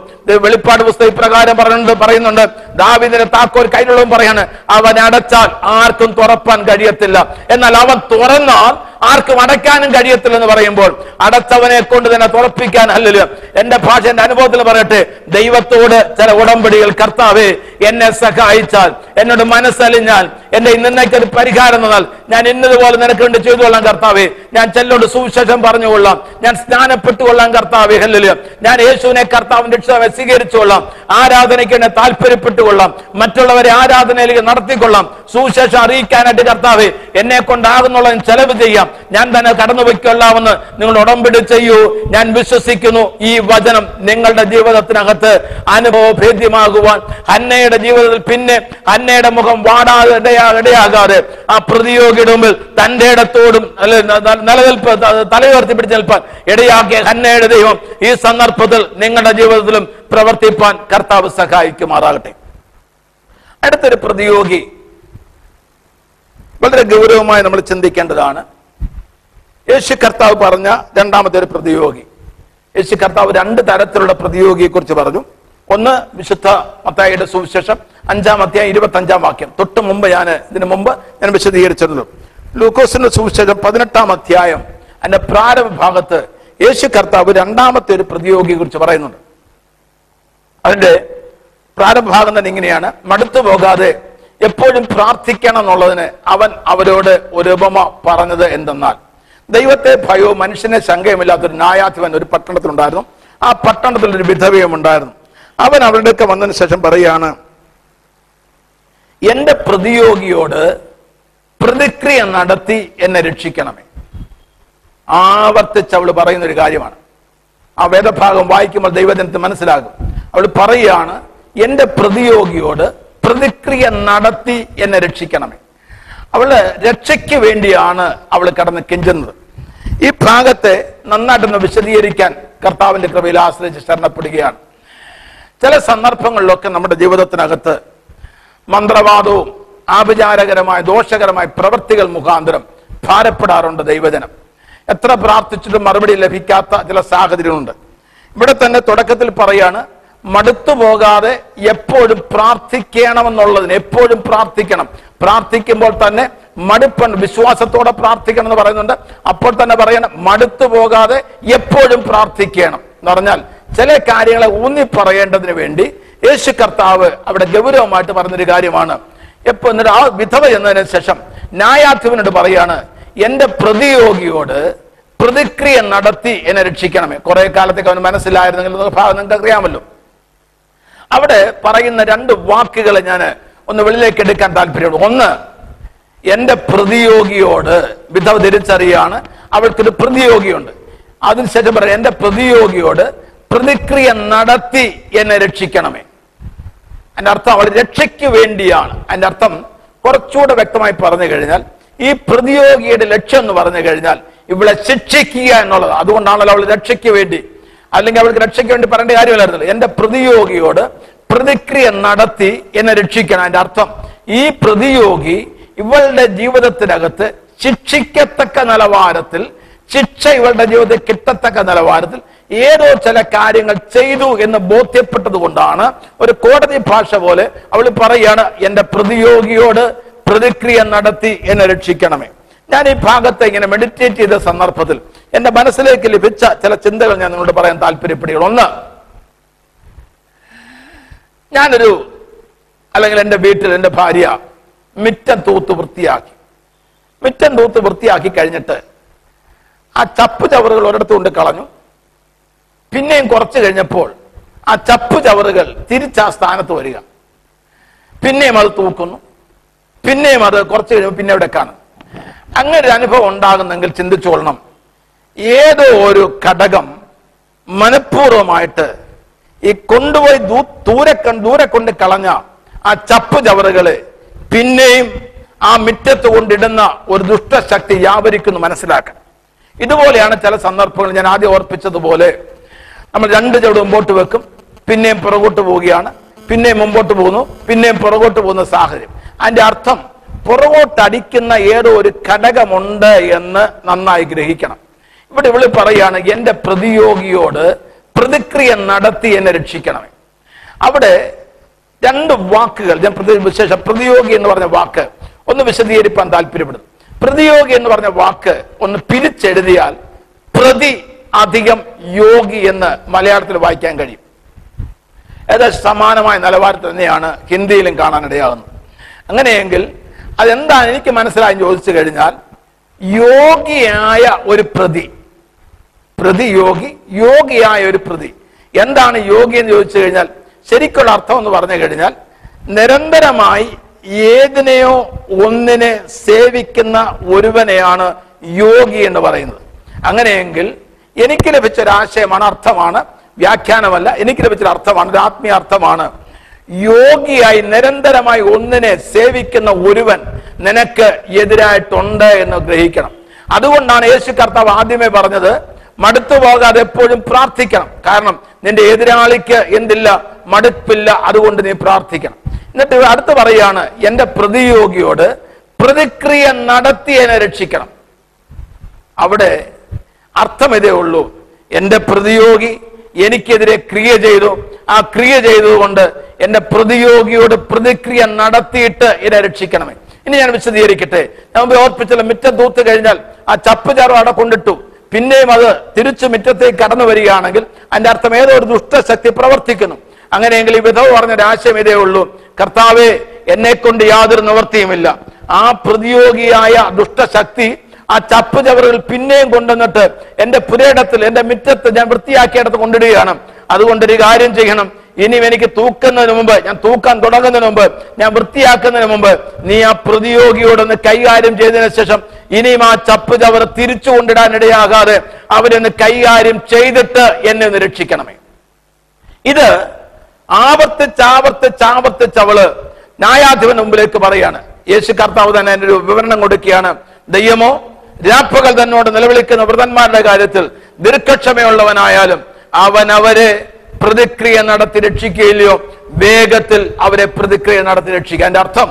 വെളിപ്പാട് പുസ്തകം ഇപ്രകാരം പറയുന്നുണ്ട് പറയുന്നുണ്ട്. ദാവിദിന്റെ താക്കോൽ കയ്യിലുള്ളതും പറയാണ് അവൻ അടച്ചാൽ ആർക്കും തുറപ്പാൻ കഴിയത്തില്ല. എന്നാൽ അവൻ തുറന്നാൽ ആർക്കും അടയ്ക്കാനും കഴിയത്തില്ലെന്ന് പറയുമ്പോൾ അടച്ചവനെ കൊണ്ട് തന്നെ തുറപ്പിക്കാൻ അല്ലല്ലോ. എന്റെ ഭാഷ എന്റെ അനുഭവത്തിൽ പറയട്ടെ ദൈവത്തോട് ചില ഉടമ്പടികൾ കർത്താവേ എന്നെ സഹായിച്ചാൽ എന്നോട് മനസ്സലിഞ്ഞാൽ എന്റെ ഇന്നേക്ക് ഒരു പരിഹാരം തന്നാൽ ഞാൻ ഇന്നതുപോലെ നിനക്ക് വേണ്ടി ചെയ്തുകൊള്ളാം കർത്താവേ. ഞാൻ ചെല്ലോട് സുവിശേഷം പറഞ്ഞുകൊള്ളാം ഞാൻ സ്നാനപ്പെട്ടുകൊള്ളാം കർത്താവേ ഹെല്ലിൽ ഞാൻ യേശുവിനെ കർത്താവിന്റെ രക്ഷിതാവെ സ്വീകരിച്ചുകൊള്ളാം ആരാധനയ്ക്ക് എന്നെ താല്പര്യപ്പെട്ടുകൊള്ളാം മറ്റുള്ളവരെ ആരാധനയിലേക്ക് നടത്തിക്കൊള്ളാം. സുവിശേഷം അറിയിക്കാനായിട്ട് കർത്താവ് എന്നെ കൊണ്ടാകുന്നുള്ള ചെലവ് ചെയ്യാം. ഞാൻ തന്നെ കടന്നു വയ്ക്കൊള്ളാമെന്ന് നിങ്ങൾ ഉടമ്പിടി ചെയ്യൂ. ഞാൻ വിശ്വസിക്കുന്നു ഈ വചനം നിങ്ങളുടെ ജീവിതത്തിനകത്ത് അനുഭവഭേദ്യമാകുവാൻ. അന്നയുടെ ജീവിതത്തിൽ പിന്നെ അന്നയുടെ മുഖം വാടാതെ ഇടയാ ഇടയാകാതെ ആ പ്രതിയോഗിയുടെ മുമ്പിൽ തന്റെ ഇടത്തോടും നിലനിൽപ്പ് ത- തലയുയർത്തി പിടിച്ച് നിൽപ്പാൻ. ഇടയാക്കിയ ഹന്നയുടെ ദൈവം ഈ സന്ദർഭത്തിൽ നിങ്ങളുടെ ജീവിതത്തിലും പ്രവർത്തിപ്പാൻ കർത്താവ് സഹായിക്കുമാറാകട്ടെ. അടുത്തൊരു പ്രതിയോഗി വളരെ ഗൗരവമായി നമ്മൾ ചിന്തിക്കേണ്ടതാണ്. യേശു കർത്താവ് പറഞ്ഞ രണ്ടാമത്തെ ഒരു പ്രതിയോഗി. യേശു കർത്താവ് രണ്ട് തരത്തിലുള്ള പ്രതിയോഗിയെ കുറിച്ച് പറഞ്ഞു. ഒന്ന് വിശുദ്ധ മത്തായിയുടെ സുവിശേഷം അഞ്ചാം അധ്യായം ഇരുപത്തി അഞ്ചാം വാക്യം. തൊട്ട് മുമ്പ് ഞാൻ ഇതിനു മുമ്പ് ഞാൻ വിശദീകരിച്ചിരുന്നു ലൂക്കോസിന്റെ സുവിശേഷം പതിനെട്ടാം അധ്യായം അതിന്റെ പ്രാരംഭ ഭാഗത്ത് യേശു കർത്താവ് രണ്ടാമത്തെ ഒരു പ്രതിയോഗിയെ കുറിച്ച് പറയുന്നുണ്ട്. അതിന്റെ പ്രാരംഭ ഭാഗം തന്നെ ഇങ്ങനെയാണ്. മടുത്തു പോകാതെ എപ്പോഴും പ്രാർത്ഥിക്കണം എന്നുള്ളതിന് അവൻ അവരോട് ഒരു ഉപമ പറഞ്ഞത് എന്തെന്നാൽ ദൈവത്തെ ഭയവും മനുഷ്യനെ ശങ്കയുമില്ലാത്തൊരു ന്യായാധിപൻ ഒരു പട്ടണത്തിലുണ്ടായിരുന്നു. ആ പട്ടണത്തിൽ ഒരു വിധവയും ഉണ്ടായിരുന്നു. അവൻ അവരുടെയൊക്കെ വന്നതിന് ശേഷം പറയാണ് എന്റെ പ്രതിയോഗിയോട് പ്രതിക്രിയ നടത്തി എന്നെ രക്ഷിക്കണമേ. ആവർത്തിച്ച് അവൾ പറയുന്ന ഒരു കാര്യമാണ്. ആ വേദഭാഗം വായിക്കുമ്പോൾ ദൈവജനത്തിന് മനസ്സിലാകും. അവൾ പറയുകയാണ് എന്റെ പ്രതിയോഗിയോട് പ്രതിക്രിയ നടത്തി എന്നെ രക്ഷിക്കണമേ. അവൾ രക്ഷയ്ക്ക് വേണ്ടിയാണ് അവൾ കടന്ന് കെഞ്ചുന്നത്. ഈ ഭാഗത്തെ നന്നായിട്ടൊന്ന് വിശദീകരിക്കാൻ കർത്താവിന്റെ കൃപയിൽ ആശ്രയിച്ച് ശരണപ്പെടുകയാണ്. ചില സന്ദർഭങ്ങളിലൊക്കെ നമ്മുടെ ജീവിതത്തിനകത്ത് മന്ത്രവാദവും ആഭിചാരകരമായ ദോഷകരമായ പ്രവൃത്തികൾ മുഖാന്തരം ഭാരപ്പെടാറുണ്ട് ദൈവജനം. എത്ര പ്രാർത്ഥിച്ചിട്ടും മറുപടി ലഭിക്കാത്ത ചില സാഹചര്യമുണ്ട് ഇവിടെ തന്നെ തുടക്കത്തിൽ പറയാണ് മടുത്തു പോകാതെ എപ്പോഴും പ്രാർത്ഥിക്കണമെന്നുള്ളതിന് എപ്പോഴും പ്രാർത്ഥിക്കണം. പ്രാർത്ഥിക്കുമ്പോൾ തന്നെ മടുപ്പൻ വിശ്വാസത്തോടെ പ്രാർത്ഥിക്കണം എന്ന് പറയുന്നുണ്ട്. അപ്പോൾ തന്നെ പറയണം മടുത്തു പോകാതെ എപ്പോഴും പ്രാർത്ഥിക്കണം എന്ന് പറഞ്ഞാൽ ചില കാര്യങ്ങളെ ഊന്നി പറയേണ്ടതിന് വേണ്ടി യേശു കർത്താവ് അവിടെ ഗൗരവമായിട്ട് പറഞ്ഞൊരു കാര്യമാണ്. എപ്പോ എന്നിട്ട് ആ വിധവ എന്നതിന് ശേഷം ന്യായാധിപനോട് പറയാണ് എന്റെ പ്രതിയോഗിയോട് പ്രതിക്രിയ നടത്തി എന്നെ രക്ഷിക്കണമേ. കുറെ കാലത്തേക്ക് അവന് മനസ്സിലായിരുന്നെങ്കിൽ ഭാവം നിങ്ങൾക്ക് അറിയാമല്ലോ അവിടെ പറയുന്ന രണ്ട് വാക്കുകളെ ഞാൻ ഒന്ന് വെളിയിലേക്ക് എടുക്കാൻ താല്പര്യമുള്ളൂ. ഒന്ന് എന്റെ പ്രതിയോഗിയോട് വിധവ തിരിച്ചറിയാണ് അവൾക്കൊരു പ്രതിയോഗിയുണ്ട്. അതിനുശേഷം പറയാം എന്റെ പ്രതിയോഗിയോട് പ്രതിക്രിയ നടത്തി എന്നെ രക്ഷിക്കണമേ. അതിന്റെ അർത്ഥം അവൾ രക്ഷയ്ക്ക് വേണ്ടിയാണ്. അതിന്റെ അർത്ഥം കുറച്ചുകൂടെ വ്യക്തമായി പറഞ്ഞു കഴിഞ്ഞാൽ ഈ പ്രതിയോഗിയുടെ ലക്ഷ്യം എന്ന് പറഞ്ഞു കഴിഞ്ഞാൽ ഇവളെ ശിക്ഷിക്കുക എന്നുള്ളത് അതുകൊണ്ടാണല്ലോ അവൾ രക്ഷയ്ക്ക് വേണ്ടി അല്ലെങ്കിൽ അവൾക്ക് രക്ഷയ്ക്ക് വേണ്ടി പറയേണ്ട കാര്യമില്ലായിരുന്നല്ലോ. എന്റെ പ്രതിയോഗിയോട് പ്രതിക്രിയ നടത്തി എന്നെ രക്ഷിക്കണം അതിന്റെ അർത്ഥം. ഈ പ്രതിയോഗി ഇവളുടെ ജീവിതത്തിനകത്ത് ശിക്ഷിക്കത്തക്ക നിലവാരത്തിൽ ശിക്ഷ ഇവളുടെ ജീവിതത്തിൽ കിട്ടത്തക്ക നിലവാരത്തിൽ ഏതോ ചില കാര്യങ്ങൾ ചെയ്തു എന്ന് ബോധ്യപ്പെട്ടത് കൊണ്ടാണ് ഒരു കോടതി ഭാഷ പോലെ അവൾ പറയാണ് എന്റെ പ്രതിയോഗിയോട് പ്രതിക്രിയ നടത്തി എന്നെ രക്ഷിക്കണമേ. ഞാൻ ഈ ഭാഗത്തെ ഇങ്ങനെ മെഡിറ്റേറ്റ് ചെയ്ത സന്ദർഭത്തിൽ എന്റെ മനസ്സിലേക്ക് ലഭിച്ച ചില ചിന്തകൾ ഞാൻ നിങ്ങളോട് പറയാൻ താല്പര്യപ്പെടുകയാണ്. ഒന്ന് ഞാനൊരു അല്ലെങ്കിൽ എന്റെ വീട്ടിൽ എന്റെ ഭാര്യ മിറ്റം തൂത്ത് വൃത്തിയാക്കി. മിറ്റം തൂത്ത് വൃത്തിയാക്കി കഴിഞ്ഞിട്ട് ആ ചപ്പ് ചവറുകൾ ഒരിടത്ത് കൊണ്ട് കളഞ്ഞു. പിന്നെയും കുറച്ച് കഴിഞ്ഞപ്പോൾ ആ ചപ്പ് ചവറുകൾ തിരിച്ച് ആ സ്ഥാനത്ത് വരിക. പിന്നെയും അത് തൂക്കുന്നു. പിന്നെയും അത് കുറച്ച് കഴിയുമ്പോൾ പിന്നെ അവിടെ കാണും. അങ്ങനെ ഒരു അനുഭവം ഉണ്ടാകുന്നെങ്കിൽ ചിന്തിച്ചോളണം. ഏതോ ഒരു ഘടകം മനഃപൂർവമായിട്ട് ഈ കൊണ്ടുപോയി ദൂരെ ദൂരെ കൊണ്ട് കളഞ്ഞ ആ ചപ്പ് ചവറുകളെ പിന്നെയും ആ മുറ്റത്ത് കൊണ്ടിടുന്ന ഒരു ദുഷ്ടശക്തി വ്യാപരിക്കുന്നു മനസ്സിലാക്കണം ഇതുപോലെയാണ് ചില സന്ദർഭങ്ങൾ ഞാൻ ആദ്യം ഓർപ്പിച്ചതുപോലെ. നമ്മൾ രണ്ട് ചവിട് മുമ്പോട്ട് വെക്കും പിന്നെയും പുറകോട്ട് പോവുകയാണ് പിന്നെയും മുമ്പോട്ട് പോകുന്നു പിന്നെയും പുറകോട്ട് പോകുന്ന സാഹചര്യം. അതിന്റെ അർത്ഥം പുറകോട്ടടിക്കുന്ന ഏതോ ഒരു ഘടകമുണ്ട് എന്ന് നന്നായി ഗ്രഹിക്കണം. ഇവിടെ ഇവൾ പറയാണ് എന്റെ പ്രതിയോഗിയോട് പ്രതിക്രിയ നടത്തി എന്നെ രക്ഷിക്കണമേ. അവിടെ രണ്ട് വാക്കുകൾ ഞാൻ പ്രതി വിശേഷം പ്രതിയോഗി എന്ന് പറഞ്ഞ വാക്ക് ഒന്ന് വിശദീകരിക്കാൻ താല്പര്യപ്പെടുന്നു. പ്രതിയോഗി എന്ന് പറഞ്ഞ വാക്ക് ഒന്ന് പിരിച്ചെഴുതിയാൽ പ്രതി അധികം യോഗി എന്ന് മലയാളത്തിൽ വായിക്കാൻ കഴിയും. ഏതാ സമാനമായ നിലവാരത്തിൽ തന്നെയാണ് ഹിന്ദിയിലും കാണാനിടയാകുന്നത് അങ്ങനെയെങ്കിൽ അതെന്താണ് എനിക്ക് മനസ്സിലായി ചോദിച്ചു കഴിഞ്ഞാൽ യോഗിയായ ഒരു പ്രതി. പ്രതി യോഗി യോഗിയായ ഒരു പ്രതി. എന്താണ് യോഗി എന്ന് ചോദിച്ചു കഴിഞ്ഞാൽ? ശരിക്കുള്ള അർത്ഥം എന്ന് പറഞ്ഞു കഴിഞ്ഞാൽ നിരന്തരമായി ഏതിനെയോ ഒന്നിനെ സേവിക്കുന്ന ഒരുവനെയാണ് യോഗി എന്ന് പറയുന്നത്. അങ്ങനെയെങ്കിൽ എനിക്ക് ലഭിച്ച ഒരു ആശയമാണ് അർത്ഥമാണ്. വ്യാഖ്യാനമല്ല എനിക്ക് ലഭിച്ചൊരു അർത്ഥമാണ് ഒരു ആത്മീയ അർത്ഥമാണ്. യോഗിയായി നിരന്തരമായി ഒന്നിനെ സേവിക്കുന്ന ഒരുവൻ നിനക്ക് എതിരായിട്ടുണ്ട് എന്ന് ഗ്രഹിക്കണം. അതുകൊണ്ടാണ് യേശു കർത്താവ് ആദ്യമേ പറഞ്ഞത് മടുത്തു പോകാതെ എപ്പോഴും പ്രാർത്ഥിക്കണം. കാരണം നിന്റെ എതിരാളിക്ക് എന്തില്ല മടുപ്പില്ല അതുകൊണ്ട് നീ പ്രാർത്ഥിക്കണം. എന്നിട്ട് അടുത്ത് പറയാണ് എന്റെ പ്രതിയോഗിയോട് പ്രതിക്രിയ നടത്തി എന്നെ രക്ഷിക്കണം. അവിടെ അർത്ഥം ഇതേ ഉള്ളൂ. എന്റെ പ്രതിയോഗി എനിക്കെതിരെ ക്രിയ ചെയ്തു. ആ ക്രിയ ചെയ്തതുകൊണ്ട് എന്റെ പ്രതിയോഗിയോട് പ്രതിക്രിയ നടത്തിയിട്ട് എന്നെ രക്ഷിക്കണമേ. ഇനി ഞാൻ വിശദീകരിക്കട്ടെ. ഞാൻ ഓർപ്പിച്ചല്ലോ മിറ്റം തൂത്ത് കഴിഞ്ഞാൽ ആ ചപ്പ് ചാറും അവിടെ കൊണ്ടിട്ടു. പിന്നെയും അത് തിരിച്ചു മിറ്റത്തേക്ക് കടന്നു വരികയാണെങ്കിൽ അതിന്റെ അർത്ഥം ഏതോ ഒരു ദുഷ്ടശക്തി പ്രവർത്തിക്കുന്നു. അങ്ങനെയെങ്കിൽ ഈ വിധവ് പറഞ്ഞൊരാശയം ഇതേ ഉള്ളൂ. കർത്താവെ എന്നെ കൊണ്ട് യാതൊരു നിവൃത്തിയുമില്ല. ആ പ്രതിയോഗിയായ ദുഷ്ടശക്തി ആ ചപ്പ് ചവറുകൾ പിന്നെയും കൊണ്ടുവന്നിട്ട് എന്റെ പുരയിടത്തിൽ എന്റെ മുറ്റത്ത് ഞാൻ വൃത്തിയാക്കിയിടത്ത് കൊണ്ടിടുകയാണ്. അതുകൊണ്ട് ഒരു കാര്യം ചെയ്യണം. ഇനി എനിക്ക് തൂക്കുന്നതിന് മുമ്പ് ഞാൻ തൂക്കാൻ തുടങ്ങുന്നതിന് മുമ്പ് ഞാൻ വൃത്തിയാക്കുന്നതിന് മുമ്പ് നീ ആ പ്രതിയോഗിയോടൊന്ന് കൈകാര്യം ചെയ്തതിനു ശേഷം ഇനിയും ആ ചപ്പ് ചവർ തിരിച്ചു കൊണ്ടിടാൻ ഇടയാകാതെ അവരൊന്ന് കൈകാര്യം ചെയ്തിട്ട് എന്നെ ഒന്ന് രക്ഷിക്കണമേ. ഇത് ചവൾ ന്യായാധിപൻ മുമ്പിലേക്ക് പറയാണ്. യേശു കർത്താവ് തന്നെ ഒരു വിവരണം കൊടുക്കുകയാണ്. ദയ്യമോ രാപ്പകൽ തന്നോട് നിലവിളിക്കുന്ന വ്രതന്മാരുടെ കാര്യത്തിൽ ദീർഘക്ഷമയുള്ളവനായാലും അവൻ അവരെ പ്രതിക്രിയ നടത്തി രക്ഷിക്കുകയില്ലയോ വേഗത്തിൽ അവരെ പ്രതിക്രിയ നടത്തി രക്ഷിക്കുക. അതിന്റെ അർത്ഥം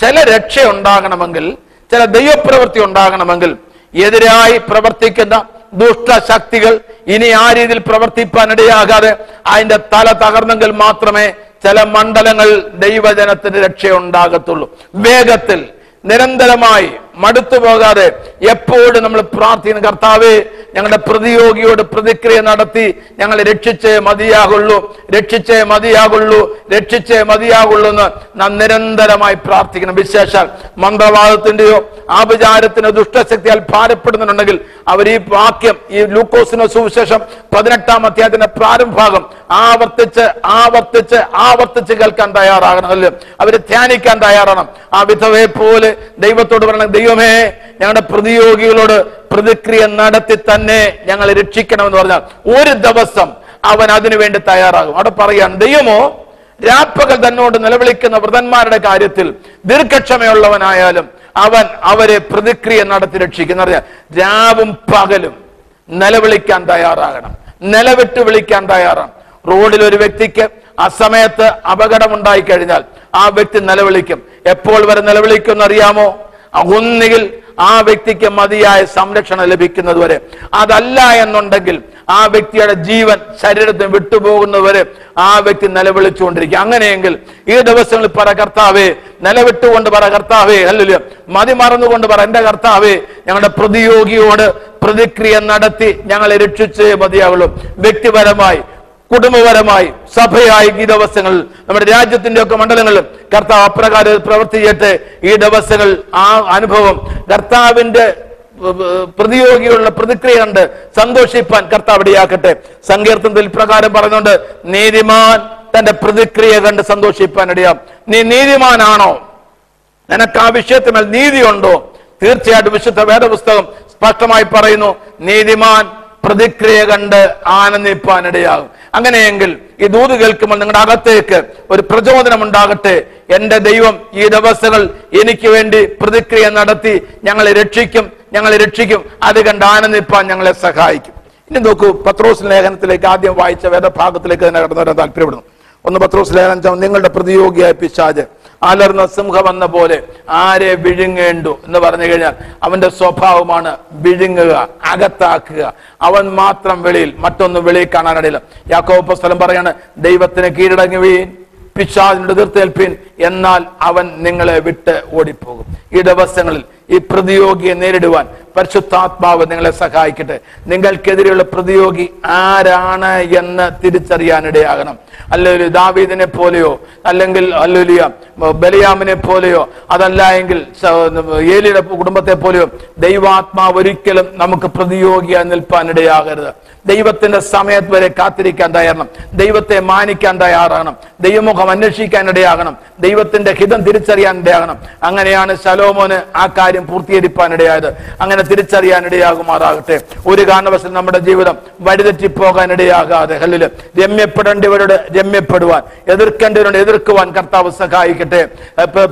ചില രക്ഷ ഉണ്ടാകണമെങ്കിൽ ചില ദൈവപ്രവൃത്തി ഉണ്ടാകണമെങ്കിൽ എതിരായി പ്രവർത്തിക്കുന്ന ദുഷ്ടശക്തികൾ ഇനി ആ രീതിയിൽ പ്രവർത്തിപ്പാൻ ഇടയാകാതെ അതിന്റെ തല തകർന്നെങ്കിൽ മാത്രമേ ചില മണ്ഡലങ്ങൾ ദൈവജനത്തിന് രക്ഷയുണ്ടാകത്തുള്ളൂ. വേഗത്തിൽ നിരന്തരമായി മടുത്തു പോകാതെ എപ്പോഴും നമ്മൾ പ്രാർത്ഥിക്കുന്ന കർത്താവ് ഞങ്ങളുടെ പ്രതിയോഗിയോട് പ്രതിക്രിയ നടത്തി ഞങ്ങളെ രക്ഷിച്ചേ മതിയാകുള്ളൂ രക്ഷിച്ചേ മതിയാകുള്ളൂ രക്ഷിച്ചേ മതിയാകുള്ളൂ എന്ന് നാം നിരന്തരമായി പ്രാർത്ഥിക്കണം വിശേഷാൽ മന്ത്രവാദത്തിന്റെയോ ആഭിചാരത്തിനോ ദുഷ്ടശക്തിയാൽ ഭാരപ്പെടുന്നുണ്ടെങ്കിൽ അവർ ഈ വാക്യം ഈ ലൂക്കോസിനോ സുവിശേഷം പതിനെട്ടാം അധ്യായത്തിന്റെ പ്രാരംഭാഗം ആവർത്തിച്ച് ആവർത്തിച്ച് ആവർത്തിച്ച് കേൾക്കാൻ തയ്യാറാകണം. അല്ലേ? അവർ ധ്യാനിക്കാൻ തയ്യാറാണ് ആ വിധവയെ പോലെ ദൈവത്തോട് പറയണം ദൈവമേ ഞങ്ങളുടെ പ്രതിയോഗികളോട് പ്രതിക്രിയ നടത്തി തന്നെ ഞങ്ങളെ രക്ഷിക്കണമെന്ന് പറഞ്ഞാൽ ഒരു ദിവസം അവൻ അതിനു വേണ്ടി തയ്യാറാകും. അവിടെ പറയാൻ ദൈവമോ രാപ്പകൽ തന്നോട് നിലവിളിക്കുന്ന വ്രതന്മാരുടെ കാര്യത്തിൽ ദീർഘക്ഷമയുള്ളവനായാലും അവൻ അവരെ പ്രതിക്രിയ നടത്തി രക്ഷിക്കുന്ന രാവും പകലും നിലവിളിക്കാൻ തയ്യാറാകണം. നിലവിട്ട് വിളിക്കാൻ തയ്യാറാണ്. റോഡിൽ ഒരു വ്യക്തിക്ക് ആ സമയത്ത് അപകടം ഉണ്ടായി കഴിഞ്ഞാൽ ആ വ്യക്തി നിലവിളിക്കും. എപ്പോൾ വരെ നിലവിളിക്കും അറിയാമോ? ഒന്നുകിൽ ആ വ്യക്തിക്ക് മതിയായ സംരക്ഷണം ലഭിക്കുന്നതുവരെ. അതല്ല എന്നുണ്ടെങ്കിൽ ആ വ്യക്തിയുടെ ജീവൻ ശരീരത്തിന് വിട്ടുപോകുന്നവരെ ആ വ്യക്തി നിലവിളിച്ചുകൊണ്ടിരിക്കുക അങ്ങനെയെങ്കിൽ ഈ ദിവസങ്ങളിൽ പറ കർത്താവേ നിലവിട്ടുകൊണ്ട് പറ കർത്താവേ അല്ലല്ലോ മതി മറന്നുകൊണ്ട് പറ എന്റെ കർത്താവേ ഞങ്ങളുടെ പ്രതിയോഗിയോട് പ്രതിക്രിയ നടത്തി ഞങ്ങളെ രക്ഷിച്ചേ മതിയാവുള്ളൂ. വ്യക്തിപരമായി കുടുംബപരമായി സഭയായി ഈ ദിവസങ്ങൾ നമ്മുടെ രാജ്യത്തിന്റെ ഒക്കെ മണ്ഡലങ്ങളിൽ കർത്താവ് അപ്രകാരം പ്രവർത്തി ഈ ദിവസങ്ങൾ ആ അനുഭവം കർത്താവിന്റെ പ്രതിയോഗിയുള്ള പ്രതിക്രിയ കണ്ട് സന്തോഷിപ്പാൻ കർത്താവ് ഇടയാക്കട്ടെ. സങ്കീർത്തനത്തിൽ പ്രകാരം പറയുന്നുണ്ട് നീതിമാൻ തന്റെ പ്രതിക്രിയ കണ്ട് സന്തോഷിപ്പാൻ ഇടയാം. നീ നീതിമാനാണോ? നിനക്ക് ആ വിഷയത്തിന്മേൽ നീതിയുണ്ടോ? തീർച്ചയായിട്ടും വിശുദ്ധ വേദപുസ്തകം സ്പഷ്ടമായി പറയുന്നു നീതിമാൻ പ്രതിക്രിയ കണ്ട് ആനന്ദിപ്പാനിടയാകും അങ്ങനെയെങ്കിൽ ഈ ദൂത് കേൾക്കുമ്പോൾ നിങ്ങളുടെ അകത്തേക്ക് ഒരു പ്രചോദനം ഉണ്ടാകട്ടെ. എന്റെ ദൈവം ഈ ദിവസങ്ങൾ എനിക്ക് വേണ്ടി പ്രതിക്രിയ നടത്തി ഞങ്ങളെ രക്ഷിക്കും ഞങ്ങളെ രക്ഷിക്കും. അത് കണ്ട് ആനന്ദിപ്പാൻ ഞങ്ങളെ സഹായിക്കും. ഇനി നോക്കൂ പത്രോസ് ലേഖനത്തിലേക്ക് ആദ്യം വായിച്ച വേദഭാഗത്തിലേക്ക് തന്നെ കടന്നു വരാൻ താല്പര്യപ്പെടുന്നു. ഒന്ന് പത്രോസ് ലേഖനം നിങ്ങളുടെ പ്രതിയോഗിയായ പിശാജ്. അലർന്ന സിംഹം എന്ന പോലെ ആരെ വിഴുങ്ങേണ്ടു എന്ന് പറഞ്ഞു കഴിഞ്ഞാൽ അവന്റെ സ്വഭാവമാണ് വിഴുങ്ങുക അകത്താക്കുക. അവൻ മാത്രം വെളിയിൽ മറ്റൊന്നും വെളിയിൽ കാണാനിടയില്ല. യാക്കോപ്പ സ്ഥലം പറയാണ് ദൈവത്തിന് കീഴടങ്ങി വീൻ പിശാദിനോട് എതിർത്തേൽപ്പീൻ എന്നാൽ അവൻ നിങ്ങളെ വിട്ട് ഓടിപ്പോകും. ഈ ദിവസങ്ങളിൽ ഈ പ്രതിയോഗിയെ നേരിടുവാൻ പരിശുദ്ധാത്മാവ് നിങ്ങളെ സഹായിക്കട്ടെ. നിങ്ങൾക്കെതിരെയുള്ള പ്രതിയോഗി ആരാണ് എന്ന് തിരിച്ചറിയാനിടയാകണം. അല്ലെങ്കിൽ ദാവീദിനെ പോലെയോ അല്ലെങ്കിൽ അല്ലുലിയ ബലിയാമിനെ പോലെയോ അതല്ല എങ്കിൽ ഏലിയുടെ കുടുംബത്തെ പോലെയോ ദൈവാത്മാവ് ഒരിക്കലും നമുക്ക് പ്രതിയോഗിയായി നിൽപ്പാനിടയാകരുത്. ദൈവത്തിന്റെ സമയത്ത് വരെ കാത്തിരിക്കാൻ തയ്യാറണം. ദൈവത്തെ മാനിക്കാൻ തയ്യാറാകണം. ദൈവമുഖം അന്വേഷിക്കാൻ ഇടയാകണം. ദൈവത്തിന്റെ ഹിതം തിരിച്ചറിയാൻ ഇടയാകണം. അങ്ങനെയാണ് ശലോമോന് ആ കാര്യം പൂർത്തീകരിപ്പാൻ ഇടയായത് അങ്ങനെ തിരിച്ചറിയാനിടയാകുമാറാകട്ടെ. ഒരു കാരണവശാലും നമ്മുടെ ജീവിതം വഴിതെറ്റിപ്പോകാനിടയാകാതെ. ഹല്ലിൽ രമ്യപ്പെടേണ്ടവരോട് രമ്യപ്പെടുവാൻ എതിർക്കേണ്ടവരോട് എതിർക്കുവാൻ കർത്താവ് സഹായിക്കട്ടെ.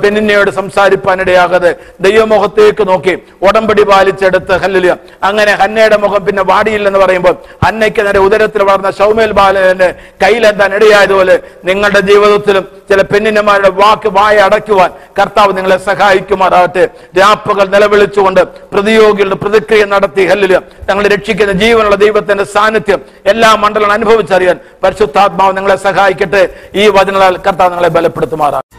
പെണ്ണിനെയോട് സംസാരിപ്പാനിടയാകാതെ ദൈവമുഖത്തേക്ക് നോക്കി ഉടമ്പടി പാലിച്ചെടുത്ത് ഹല്ലിൽ അങ്ങനെ ഹന്നയുടെ മുഖം പിന്നെ വാടിയില്ലെന്ന് പറയുമ്പോൾ അന്നയ്ക്ക് നേരെ ഉദരത്തിൽ വളർന്ന ഷൗമേൽ ബാലന്റെ കയ്യിലെത്താൻ ഇടയായതുപോലെ നിങ്ങളുടെ ജീവിതത്തിലും ചില പെണ്ണിനമാരുടെ വാക്ക് വായ അടയ്ക്കുവാൻ കർത്താവ് നിങ്ങളെ സഹായിക്കുമാറാകട്ടെ. രാപ്പകൽ നിലവിളിച്ചുകൊണ്ട് പ്രതിയോഗികളുടെ പ്രതിക്രിയ നടത്തി ഹല്ലിൽ തങ്ങളെ രക്ഷിക്കുന്ന ജീവനുള്ള ദൈവത്തിന്റെ സാന്നിധ്യം എല്ലാ മണ്ഡലം അനുഭവിച്ചറിയാൻ പരിശുദ്ധാത്മാവ് നിങ്ങളെ സഹായിക്കട്ടെ. ഈ വചനങ്ങളാൽ കർത്താവ് നിങ്ങളെ